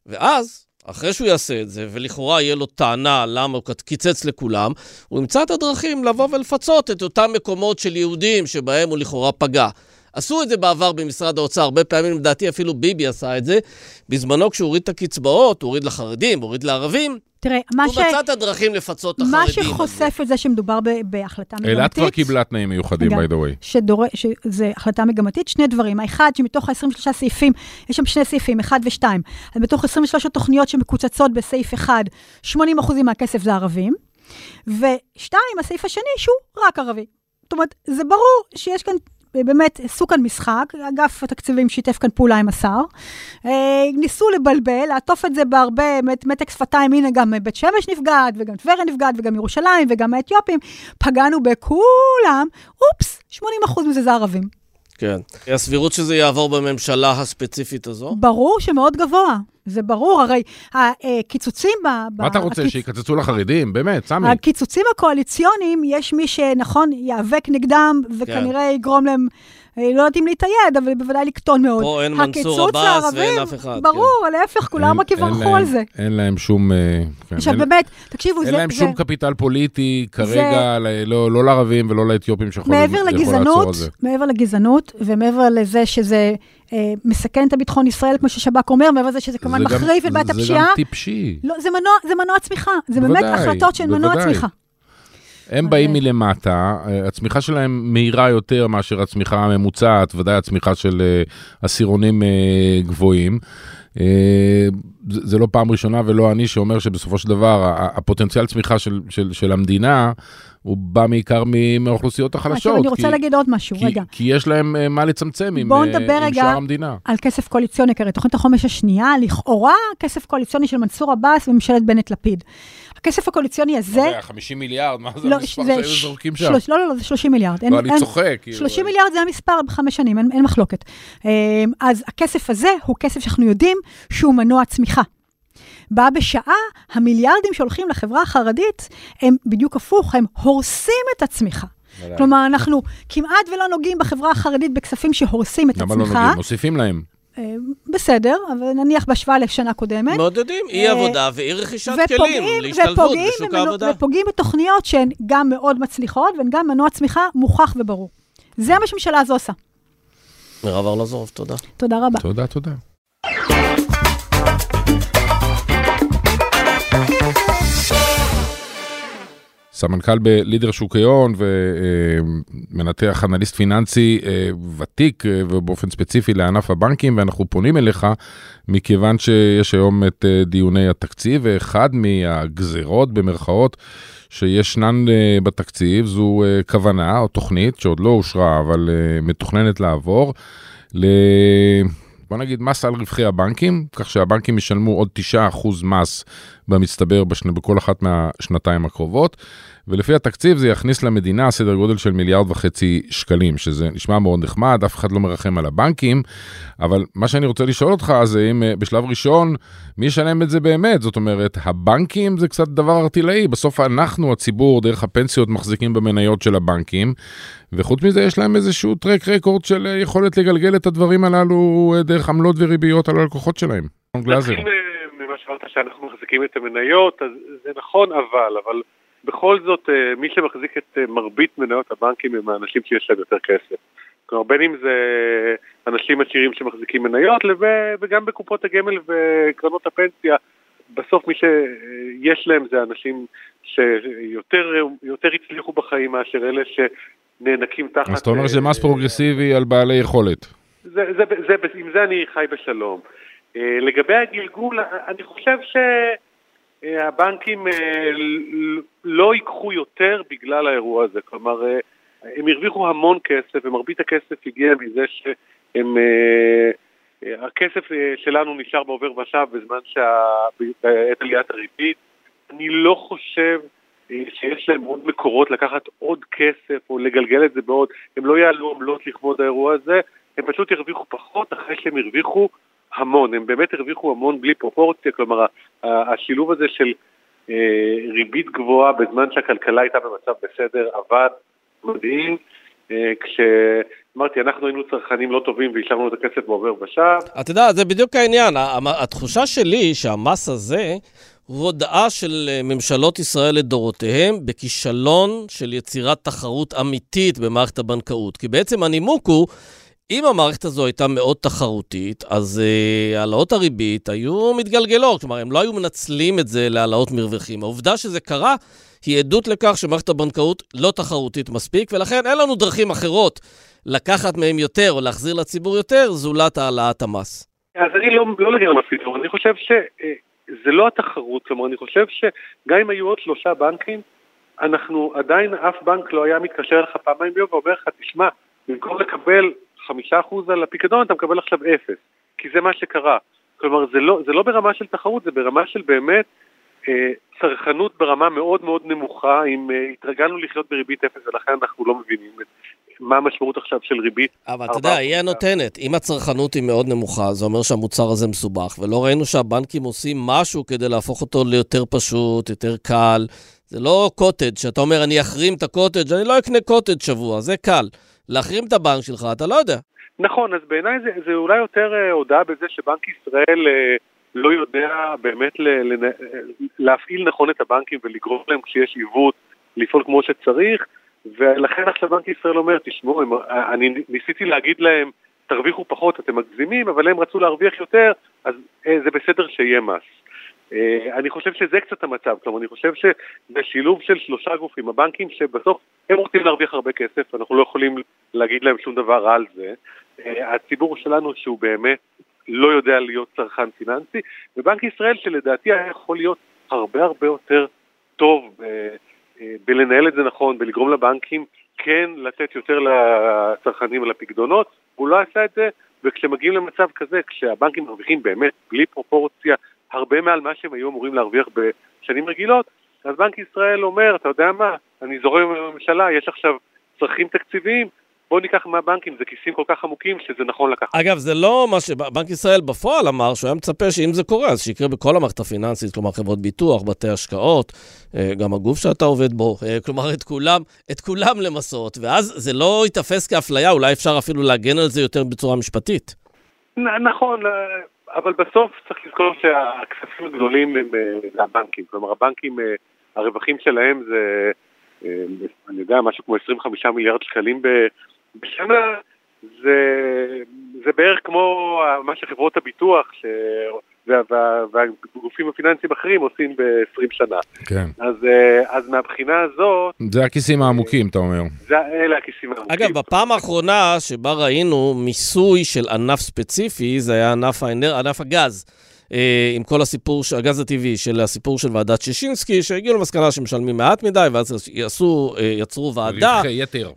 ואז, אחרי שהוא יעשה את זה, ולכאורה יהיה לו טענה למה הוא קיצץ לכולם, הוא ימצא את הדרכים לבוא ולפצות את אותם מקומות של יהודים שבהם הוא לכאורה פגע. עשו את זה בעבר במשרד האוצר, הרבה פעמים לדעתי אפילו ביבי עשה את זה. בזמנו כשהוא הוריד את הקצבאות, הוא הוריד לחרדים, הוא הוריד לערבים, תראה, מה הוא ש... מצא את הדרכים לפצות את החרדים. מה. שחושף את זה שמדובר ב- בהחלטה מגמתית... אילת כבר קיבלה תנאים מיוחדים, by the way. שדורש, שזה החלטה מגמתית, שני דברים. האחד, שמתוך ה-23 סעיפים, יש שם שני סעיפים, אחד ושתיים. אז בתוך 23 תוכניות שמקוצצות בסעיף אחד, 80% מהכסף זה ערבים. ושתיים, הסעיף השני, שהוא רק ערבי. זאת אומרת, זה ברור שיש כאן... באמת, עשו כאן משחק, אגף התקציבים שיתף כאן פעולה עם השר. אה, ניסו לבלבל, לעטוף את זה בהרבה מת- מתק שפתיים, הנה גם בית שמש נפגעת, וגם טבריה נפגעת, וגם ירושלים, וגם האתיופים. פגענו בכולם, אופס, 80% מזה זה ערבים. כן. הסבירות שזה יעבור בממשלה הספציפית הזו? ברור שמאוד גבוה, זה ברור, הרי הקיצוצים ב... ב- מה אתה רוצה, הקיצ- שיקצצו לחרדים? באמת, סמי. הקיצוצים הקואליציוניים, יש מי שנכון, ייאבק נגדם, וכנראה יגרום להם, אה, לא יודעת אם להתאייד, אבל בוודאי לקטון מאוד. פה אין מנסור עבאס ואין אף אחד, כן. ברור, להפך, כולם רק אין- אין יברכו להם- על זה. אין להם שום... אה, כן, עכשיו אין- באמת, תקשיבו, אין זה... להם זה- שום קפיטל פוליטי כרגע, לא לא לערבים ולא לאתיופים שיכול מעבר יכול לעצור את זה. מעבר לגזענות, ומעבר לזה שזה אה, מסכן את הביטחון ישראל, כמו ששב"כ אומר, מעבר לזה שזה כמובן זה מחריף את בעיית זה הפשיעה, גם טיפשי. לא, זה מנוע, זה מנוע צמיחה, זה באמת החלטות שהן מנוע. צמיחה. הם באים מלמטה, אה, הצמיחה שלהם מהירה יותר מאשר הצמיחה הממוצעת, ודאי הצמיחה של אה, עשירונים אה, גבוהים. אה, זה זה לא פעם ראשונה ולא אני שאומר שבסופו של דבר הפוטנציאל צמיחה של, של, של המדינה הוא בא בעיקר מהאוכלוסיות החלשות. עכשיו אני רוצה כי- להגיד עוד משהו, כי, רגע. כי יש להם אה, מה לצמצם עם, בואו נדבר עם רגע שאר המדינה. על כסף קואליציוני, כי הרי תוכנית החומש השנייה, לכאורה כסף קואליציוני של מנסור עבאס וממשלת בנט-לפיד. הכסף הקואליציוני הזה... 50 מיליארד, מה זה לא, המספר זה שהיו זורקים שם? שלוש- לא, לא, לא, זה 30 מיליארד. לא, אני צוחק. כאילו. 30 מיליארד זה המספר בחמש שנים, אין, אין מחלוקת. אמ, אז הכסף הזה הוא כסף שאנחנו יודעים שהוא מנוע צמיחה. בא בשעה, המיליארדים שהולכים לחברה החרדית הם בדיוק הפוך, הם הורסים את הצמיחה. כלומר, אנחנו כמעט ולא נוגעים בחברה החרדית בכספים שהורסים את למה לא הצמיחה. נוגעים? מוסיפים להם. אה, בסדר, אבל נניח בהשוואה לשנה קודמת. מעודדים אי אה, עבודה ואי רכישת כלים ופוגעים, להשתלבות ופוגעים, בשוק ומנו- העבודה. ופוגעים בתוכניות שהן גם מאוד מצליחות והן גם מנוע צמיחה מוכח וברור. זה מה שהממשלה הזו עושה. מירב ארלוזורוב, תודה. תודה רבה. תודה, תודה. סמנכ"ל בלידר שוקי הון ומנתח אנליסט פיננסי אה, ותיק אה, ובאופן ספציפי לענף הבנקים ואנחנו פונים אליך מכיוון שיש היום את אה, דיוני התקציב ואחד מהגזרות במרכאות שישנן בתקציב זו כוונה או תוכנית שעוד לא אושרה אבל מתוכננת לעבור. בוא נגיד מס על רווחי הבנקים, כך שהבנקים ישלמו עוד 9% מס במצטבר בשני, בכל אחת מהשנתיים הקרובות, ולפי התקציב זה יכניס למדינה סדר גודל של מיליארד וחצי שקלים, שזה נשמע מאוד נחמד, אף אחד לא מרחם על הבנקים, אבל מה שאני רוצה לשאול אותך זה אם אה, בשלב ראשון, מי ישלם את זה באמת? זאת אומרת, הבנקים זה קצת דבר ארטילאי, בסוף אנחנו, הציבור, דרך הפנסיות מחזיקים במניות של הבנקים, וחוץ מזה יש להם איזשהו טרק רקורד של אה, יכולת לגלגל את הדברים הללו אה, דרך עמלות וריביות על הלקוחות שלהם. נתחיל ממה שאמרת שאנחנו מחזיקים את המניות, אז זה נכון אבל, אבל בכל זאת אה, מי שמחזיק את אה, מרבית מניות הבנקים הם האנשים שיש להם יותר כסף. כלומר בין אם זה אנשים עשירים שמחזיקים מניות לב- וגם בקופות הגמל וקרנות הפנסיה, בסוף מי שיש להם זה אנשים שיותר יותר הצליחו בחיים מאשר אלה שנאנקים תחת... אז אתה אומר שזה אה, מס פרוגרסיבי על בעלי יכולת. זה, זה, זה, עם זה אני חי בשלום. לגבי הגלגול, אני חושב שהבנקים אה, לא ייקחו יותר בגלל האירוע הזה. כלומר, אה, הם הרוויחו המון כסף, ומרבית הכסף הגיע מזה שהם... אה, אה, הכסף אה, שלנו נשאר בעובר ושב בזמן שעת עליית הריבית. אני לא חושב שיש להם עוד מקורות לקחת עוד כסף או לגלגל את זה בעוד, הם לא יעלו עמלות לכבוד האירוע הזה, הם פשוט ירוויחו פחות אחרי שהם הרוויחו המון, הם באמת הרוויחו המון בלי פרופורציה, כלומר השילוב הזה של אה, ריבית גבוהה בזמן שהכלכלה הייתה במצב בסדר עבד מדהים, אה, כשאמרתי, אנחנו היינו צרכנים לא טובים והשארנו את הכסף בעובר ושב. אתה יודע, זה בדיוק העניין. התחושה שלי שהמס הזה הוא הודעה של אה, ממשלות ישראל לדורותיהם בכישלון של יצירת תחרות אמיתית במערכת הבנקאות. כי בעצם הנימוק הוא... אם המערכת הזו הייתה מאוד תחרותית, אז uh, העלאות הריבית היו מתגלגלות, כלומר, הם לא היו מנצלים את זה להעלאות מרווחים. העובדה שזה קרה היא עדות לכך שמערכת הבנקאות לא תחרותית מספיק, ולכן אין לנו דרכים אחרות לקחת מהם יותר או להחזיר לציבור יותר, זולת העלאת המס. אז אני לא, לא לגמרי מספיק, אני חושב שזה אה, לא התחרות, כלומר, אני חושב שגם אם היו עוד שלושה בנקים, אנחנו עדיין, אף בנק לא היה מתקשר אליך פעמיים ביום ואומר לך, תשמע, במקום לקבל חמישה אחוז על הפיקדון, אתה מקבל עכשיו אפס, כי זה מה שקרה. כלומר, זה לא, זה לא ברמה של תחרות, זה ברמה של באמת אה, צרכנות ברמה מאוד מאוד נמוכה, אם אה, התרגלנו לחיות בריבית אפס ולכן אנחנו לא מבינים את מה המשמעות עכשיו של ריבית. אבל אתה יודע, היא הנותנת. אם הצרכנות היא מאוד נמוכה, זה אומר שהמוצר הזה מסובך, ולא ראינו שהבנקים עושים משהו כדי להפוך אותו ליותר פשוט, יותר קל. זה לא קוטג', שאתה אומר, אני אחרים את הקוטג', אני לא אקנה קוטג' שבוע, זה קל. להחרים את הבנק שלך, אתה לא יודע. נכון, אז בעיניי זה, זה אולי יותר אה, הודעה בזה שבנק ישראל אה, לא יודע באמת ל, ל, להפעיל נכון את הבנקים ולגרום להם כשיש עיוות לפעול כמו שצריך, ולכן עכשיו בנק ישראל אומר, תשמעו, אני ניסיתי להגיד להם, תרוויחו פחות, אתם מגזימים, אבל הם רצו להרוויח יותר, אז אה, זה בסדר שיהיה מס. אה, אני חושב שזה קצת המצב, כלומר אני חושב שבשילוב של שלושה גופים, הבנקים שבסוף הם רוצים להרוויח הרבה כסף, אנחנו לא יכולים להגיד להם שום דבר על זה, אה, הציבור שלנו שהוא באמת לא יודע להיות צרכן פיננסי, ובנק ישראל שלדעתי היה יכול להיות הרבה הרבה יותר טוב אה, בלנהל את זה נכון, בלגרום לבנקים כן לתת יותר לצרכנים על הפקדונות, הוא לא עשה את זה, וכשמגיעים למצב כזה, כשהבנקים מרוויחים באמת בלי פרופורציה הרבה מעל מה שהם היו אמורים להרוויח בשנים רגילות, אז בנק ישראל אומר, אתה יודע מה, אני זורם עם הממשלה, יש עכשיו צרכים תקציביים, בואו ניקח מהבנקים, זה כיסים כל כך עמוקים שזה נכון לקחת. אגב, זה לא מה שבנק ישראל בפועל אמר, שהוא היה מצפה שאם זה קורה, אז שיקרה בכל המערכת הפיננסית, כלומר חברות ביטוח, בתי השקעות, אה, גם הגוף שאתה עובד בו, אה, כלומר את כולם, את כולם למסות, ואז זה לא ייתפס כאפליה, אולי אפשר אפילו להגן על זה יותר בצורה משפטית. נכון, אה, אבל בסוף צריך לזכור שהכספים הגדולים הם אה, הבנקים, כלומר הבנקים, אה, הרווחים שלהם זה, אה, אני יודע, משהו כמו 25 מיליארד שקלים בשנה, זה, זה בערך כמו מה שחברות הביטוח ש... וה, וה, והגופים הפיננסיים האחרים עושים ב-20 שנה. כן. אז, אז מהבחינה הזאת... זה הכיסים העמוקים, אתה אומר. זה, אלה הכיסים העמוקים. אגב, בפעם האחרונה שבה ראינו מיסוי של ענף ספציפי, זה היה ענף, האנר... ענף הגז. אה, עם כל הסיפור, של הגז הטבעי, של הסיפור של ועדת שישינסקי, שהגיעו למסקנה שמשלמים מעט מדי, ואז יעשו, אה, יצרו ועדה,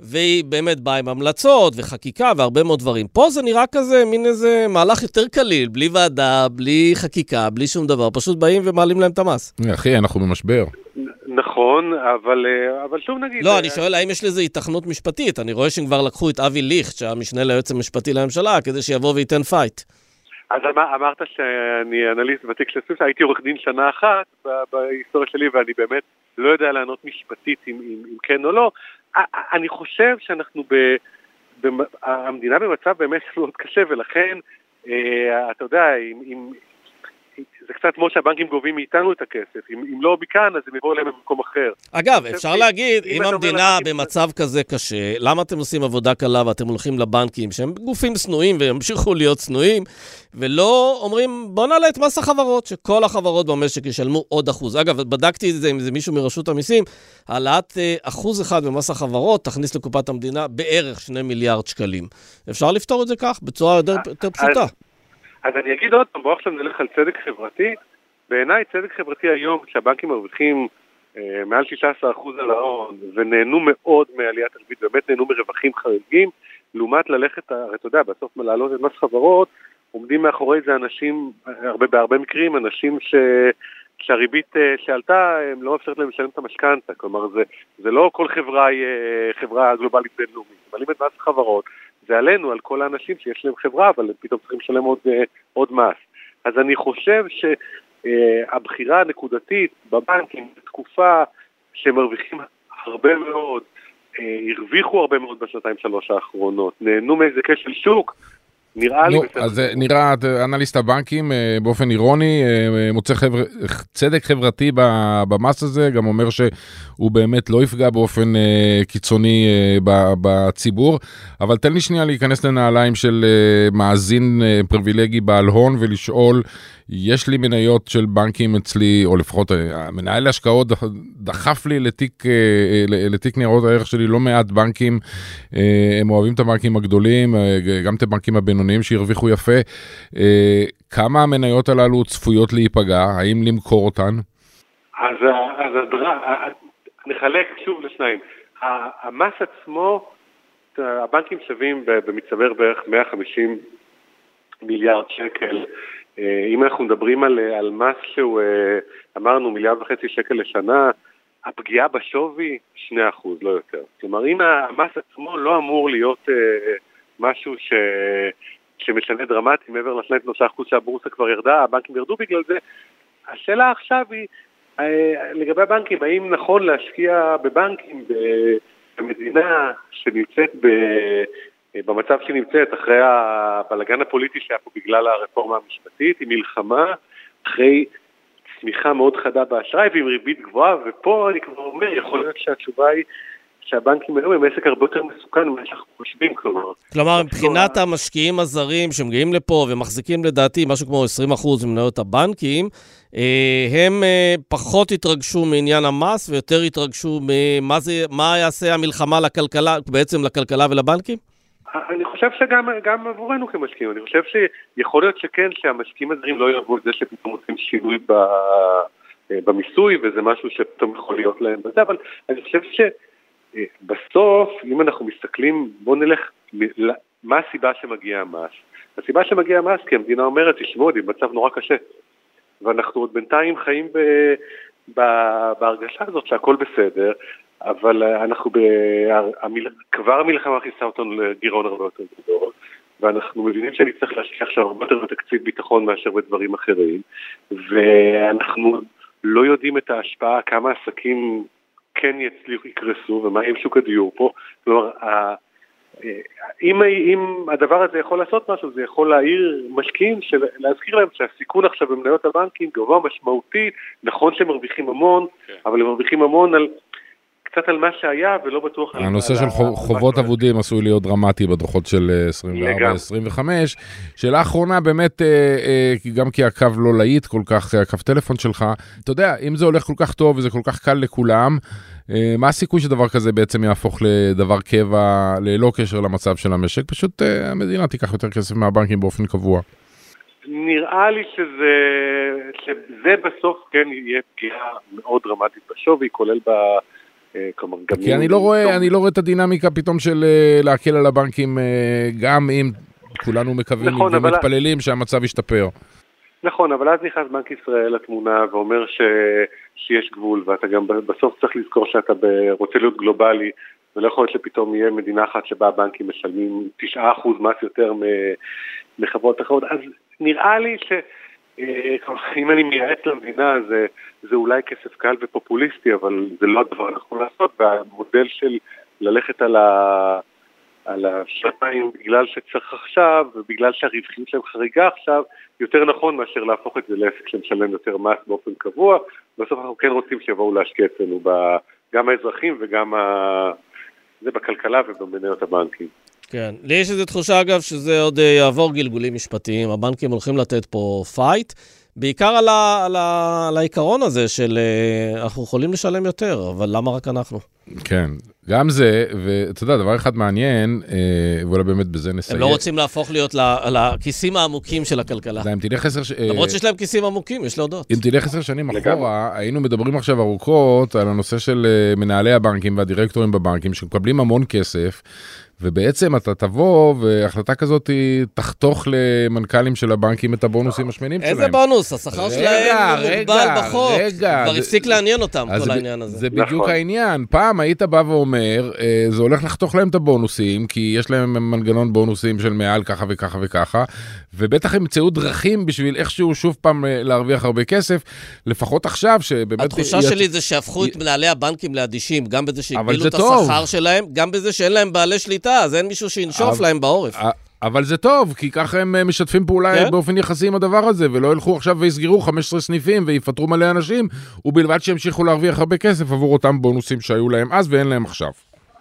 והיא באמת באה עם המלצות וחקיקה והרבה מאוד דברים. פה זה נראה כזה, מין איזה מהלך יותר קליל, בלי ועדה, בלי חקיקה, בלי שום דבר, פשוט באים ומעלים להם את המס. אחי, אנחנו במשבר. נכון, אבל, אה, אבל שוב נגיד... לא, אני שואל האם יש לזה היתכנות משפטית. אני רואה שהם כבר לקחו את אבי ליכט, שהמשנה ליועץ המשפטי לממשלה, כדי שיבוא וייתן fight. אז אמרת שאני אנליסט ותיק של סוויפט, הייתי עורך דין שנה אחת בהיסטוריה שלי ואני באמת לא יודע לענות משפטית אם, אם, אם כן או לא. אני חושב שאנחנו ב... המדינה במצב באמת מאוד קשה ולכן, אה, אתה יודע, אם, אם, זה קצת כמו שהבנקים גובים מאיתנו את הכסף. אם, אם לא מכאן, אז הם יבואו אליהם במקום אחר. אגב, אפשר להגיד, אם, אם המדינה במצב כזה קשה, למה אתם עושים עבודה קלה ואתם הולכים לבנקים, שהם גופים שנואים וימשיכו להיות שנואים, ולא אומרים, בוא נעלה את מס החברות, שכל החברות במשק ישלמו עוד אחוז. אגב, בדקתי את זה עם זה מישהו מרשות המיסים, העלאת אה, אחוז אחד במס החברות תכניס לקופת המדינה בערך שני מיליארד שקלים. אפשר לפתור את זה כך, בצורה יותר, יותר פשוטה. אז אני אגיד עוד פעם, בואו עכשיו נלך על צדק חברתי. בעיניי צדק חברתי היום, כשהבנקים מרוויחים מעל 16% על ההון, ונהנו מאוד מעליית הריבית, באמת נהנו מרווחים חריגים, לעומת ללכת, הרי אתה יודע, בסוף להעלות את מס חברות, עומדים מאחורי זה אנשים, הרבה, בהרבה מקרים, אנשים ש... שהריבית שעלתה, הם לא מאפשרת להם לשלם את המשכנתה, כלומר זה, זה לא כל חברה היא חברה גלובלית בינלאומית, אם את מס חברות, זה עלינו, על כל האנשים שיש להם חברה, אבל הם פתאום צריכים לשלם עוד, עוד מס. אז אני חושב שהבחירה הנקודתית בבנקים בתקופה שהם מרוויחים הרבה מאוד, הרוויחו הרבה מאוד בשנתיים שלוש האחרונות, נהנו מאיזה כשל שוק, נראה לי... נו, אז נראה, אנליסט הבנקים באופן אירוני מוצא חבר... צדק חברתי במס הזה, גם אומר שהוא באמת לא יפגע באופן קיצוני בציבור, אבל תן לי שנייה להיכנס לנעליים של מאזין פריבילגי בעל הון ולשאול, יש לי מניות של בנקים אצלי, או לפחות מנהל השקעות דחף לי לתיק, לתיק ניירות הערך שלי לא מעט בנקים, הם אוהבים את הבנקים הגדולים, גם את הבנקים הבינוניים שהרוויחו יפה. כמה המניות הללו צפויות להיפגע? האם למכור אותן? אז, אז נחלק שוב לשניים. המס עצמו, הבנקים שווים במצטבר בערך 150 מיליארד שקל. אם אנחנו מדברים על, על מס שהוא, אמרנו, מיליארד וחצי שקל לשנה, הפגיעה בשווי, 2%, לא יותר. כלומר, אם המס עצמו לא אמור להיות משהו ש... שמשנה דרמטי מעבר לשניים שלושה אחוז שהבורסה כבר ירדה, הבנקים ירדו בגלל זה. השאלה עכשיו היא, לגבי הבנקים, האם נכון להשקיע בבנקים במדינה שנמצאת ב... במצב שנמצאת, אחרי הבלגן הפוליטי שהיה פה בגלל הרפורמה המשפטית, עם מלחמה, אחרי צמיחה מאוד חדה באשראי ועם ריבית גבוהה, ופה אני כבר אומר, יכול להיות שהתשובה היא שהבנקים היום הם עסק הרבה יותר מסוכן ממה שאנחנו חושבים, כלומר. כלומר, מבחינת המשקיעים הזרים שמגיעים לפה ומחזיקים לדעתי משהו כמו 20% ממניות הבנקים, הם פחות התרגשו מעניין המס ויותר התרגשו ממה זה, מה יעשה המלחמה לכלכלה, בעצם לכלכלה ולבנקים? אני חושב שגם עבורנו כמשקיעים, אני חושב שיכול להיות שכן, שהמשקיעים הזרים לא יאהבו את זה שפתאום עושים שינוי במיסוי, וזה משהו שפתאום יכול להיות להם בזה, אבל אני חושב שבסוף, אם אנחנו מסתכלים, בואו נלך, מה הסיבה שמגיע המס? הסיבה שמגיע המס כי המדינה אומרת, תשמעו, אני במצב נורא קשה, ואנחנו עוד בינתיים חיים ב, ב, בהרגשה הזאת שהכל בסדר, אבל אנחנו, ב... המיל... כבר המלחמה מכניסה אותנו לגירעון הרבה יותר גדול, ואנחנו מבינים שאני צריך להשקיע עכשיו הרבה יותר בתקציב ביטחון מאשר בדברים אחרים, ואנחנו לא יודעים את ההשפעה, כמה עסקים כן יצליחו, יקרסו, ומה עם שוק הדיור פה. כלומר, אם, אם הדבר הזה יכול לעשות משהו, זה יכול להעיר משקיעים, של, להזכיר להם שהסיכון עכשיו במניות הבנקים גבוה משמעותית, נכון שהם מרוויחים המון, כן. אבל הם מרוויחים המון על קצת על מה שהיה ולא בטוח... הנושא של חובות אבודים עשוי להיות דרמטי בדוחות של 24-25. שאלה אחרונה, באמת, אה, אה, גם כי הקו לא להיט כל כך, הקו טלפון שלך, אתה יודע, אם זה הולך כל כך טוב וזה כל כך קל לכולם, אה, מה הסיכוי שדבר כזה בעצם יהפוך לדבר קבע ללא קשר למצב של המשק? פשוט המדינה תיקח יותר כסף מהבנקים באופן קבוע. נראה לי שזה, שזה בסוף כן יהיה פגיעה מאוד דרמטית בשווי, כולל ב... אה, כלומר, גם... כי אני לא, רואה, אני לא רואה את הדינמיקה פתאום של אה, להקל על הבנקים, אה, גם אם כולנו מקווים נכון, ומתפללים אבל... שהמצב ישתפר. נכון, אבל אז נכנס בנק ישראל לתמונה ואומר ש... שיש גבול, ואתה גם בסוף צריך לזכור שאתה רוצה להיות גלובלי, ולא יכול להיות שפתאום יהיה מדינה אחת שבה הבנקים משלמים 9% מס יותר מחברות אחרות, אז נראה לי ש... אם אני מייעץ למדינה זה, זה אולי כסף קל ופופוליסטי, אבל זה לא הדבר הנכון לעשות, והמודל של ללכת על, ה, על השניים בגלל שצריך עכשיו, ובגלל שהרווחיות שלהם חריגה עכשיו, יותר נכון מאשר להפוך את זה לעסק שמשלם יותר מס באופן קבוע. בסוף אנחנו כן רוצים שיבואו להשקיע אצלנו, גם האזרחים וגם ה... זה בכלכלה ובמניות הבנקים. כן. לי יש איזו תחושה, אגב, שזה עוד אה, יעבור גלגולים משפטיים. הבנקים הולכים לתת פה fight, בעיקר על, ה, על, ה, על העיקרון הזה של אה, אנחנו יכולים לשלם יותר, אבל למה רק אנחנו? כן. גם זה, ואתה יודע, דבר אחד מעניין, אה, ואולי באמת בזה נסיים. הם לא רוצים להפוך להיות לכיסים העמוקים של הכלכלה. יודע, אם תלך עשר... למרות שיש להם כיסים עמוקים, יש להודות. אם תלך עשר שנים לגמרי. אחורה, היינו מדברים עכשיו ארוכות על הנושא של מנהלי הבנקים והדירקטורים בבנקים שמקבלים המון כסף, ובעצם אתה תבוא והחלטה כזאת היא תחתוך למנכ"לים של הבנקים את הבונוסים השמנים שלהם. איזה בונוס? השכר רגע, שלהם מוגבל רגע, בחוק. רגע, כבר הפסיק לעניין אותם, אז כל העניין הזה. זה בדיוק נכון. העניין. פעם היית בא ואומר, אה, זה הולך לחתוך להם את הבונוסים, כי יש להם מנגנון בונוסים של מעל ככה וככה וככה, ובטח הם ימצאו דרכים בשביל איכשהו שוב פעם אה, להרוויח הרבה כסף, לפחות עכשיו, שבאמת... התחושה שלי זה שהפכו את מנהלי הבנקים לאדישים, גם בזה שהגבילו את. השכר שלהם, גם בזה שאין להם בעלי שליטה, אז אין מישהו שינשוף להם בעורף. אבל זה טוב, כי ככה הם אה, משתפים פעולה כן. באופן יחסי עם הדבר הזה, ולא ילכו עכשיו ויסגרו 15 סניפים ויפטרו מלא אנשים, ובלבד שימשיכו להרוויח הרבה כסף עבור אותם בונוסים שהיו להם אז ואין להם עכשיו.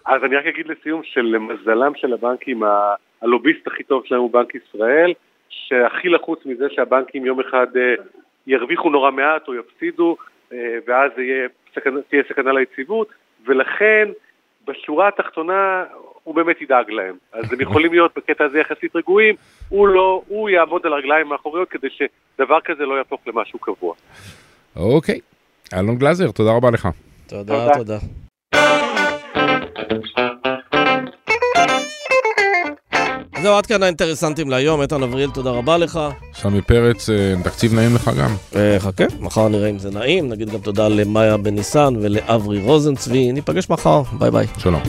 אז אני רק אגיד לסיום שלמזלם של הבנקים, ה- הלוביסט הכי טוב שלהם הוא בנק ישראל, שהכי לחוץ מזה שהבנקים יום אחד אה, ירוויחו נורא מעט או יפסידו, אה, ואז יהיה סכנה, תהיה סכנה ליציבות, ולכן בשורה התחתונה הוא באמת ידאג להם. אז הם יכולים להיות בקטע הזה יחסית רגועים, הוא לא, הוא יעמוד על הרגליים האחוריות כדי שדבר כזה לא יהפוך למשהו קבוע. אוקיי. אלון גלזר, תודה רבה לך. תודה, תודה. תודה. זהו, עד כאן האינטרסנטים להיום. איתן אבריאל, תודה רבה לך. סמי פרץ, אה, תקציב נעים לך גם. אה, חכה, מחר נראה אם זה נעים. נגיד גם תודה למאיה בניסן ולאברי רוזנצבי. ניפגש מחר, ביי ביי. שלום.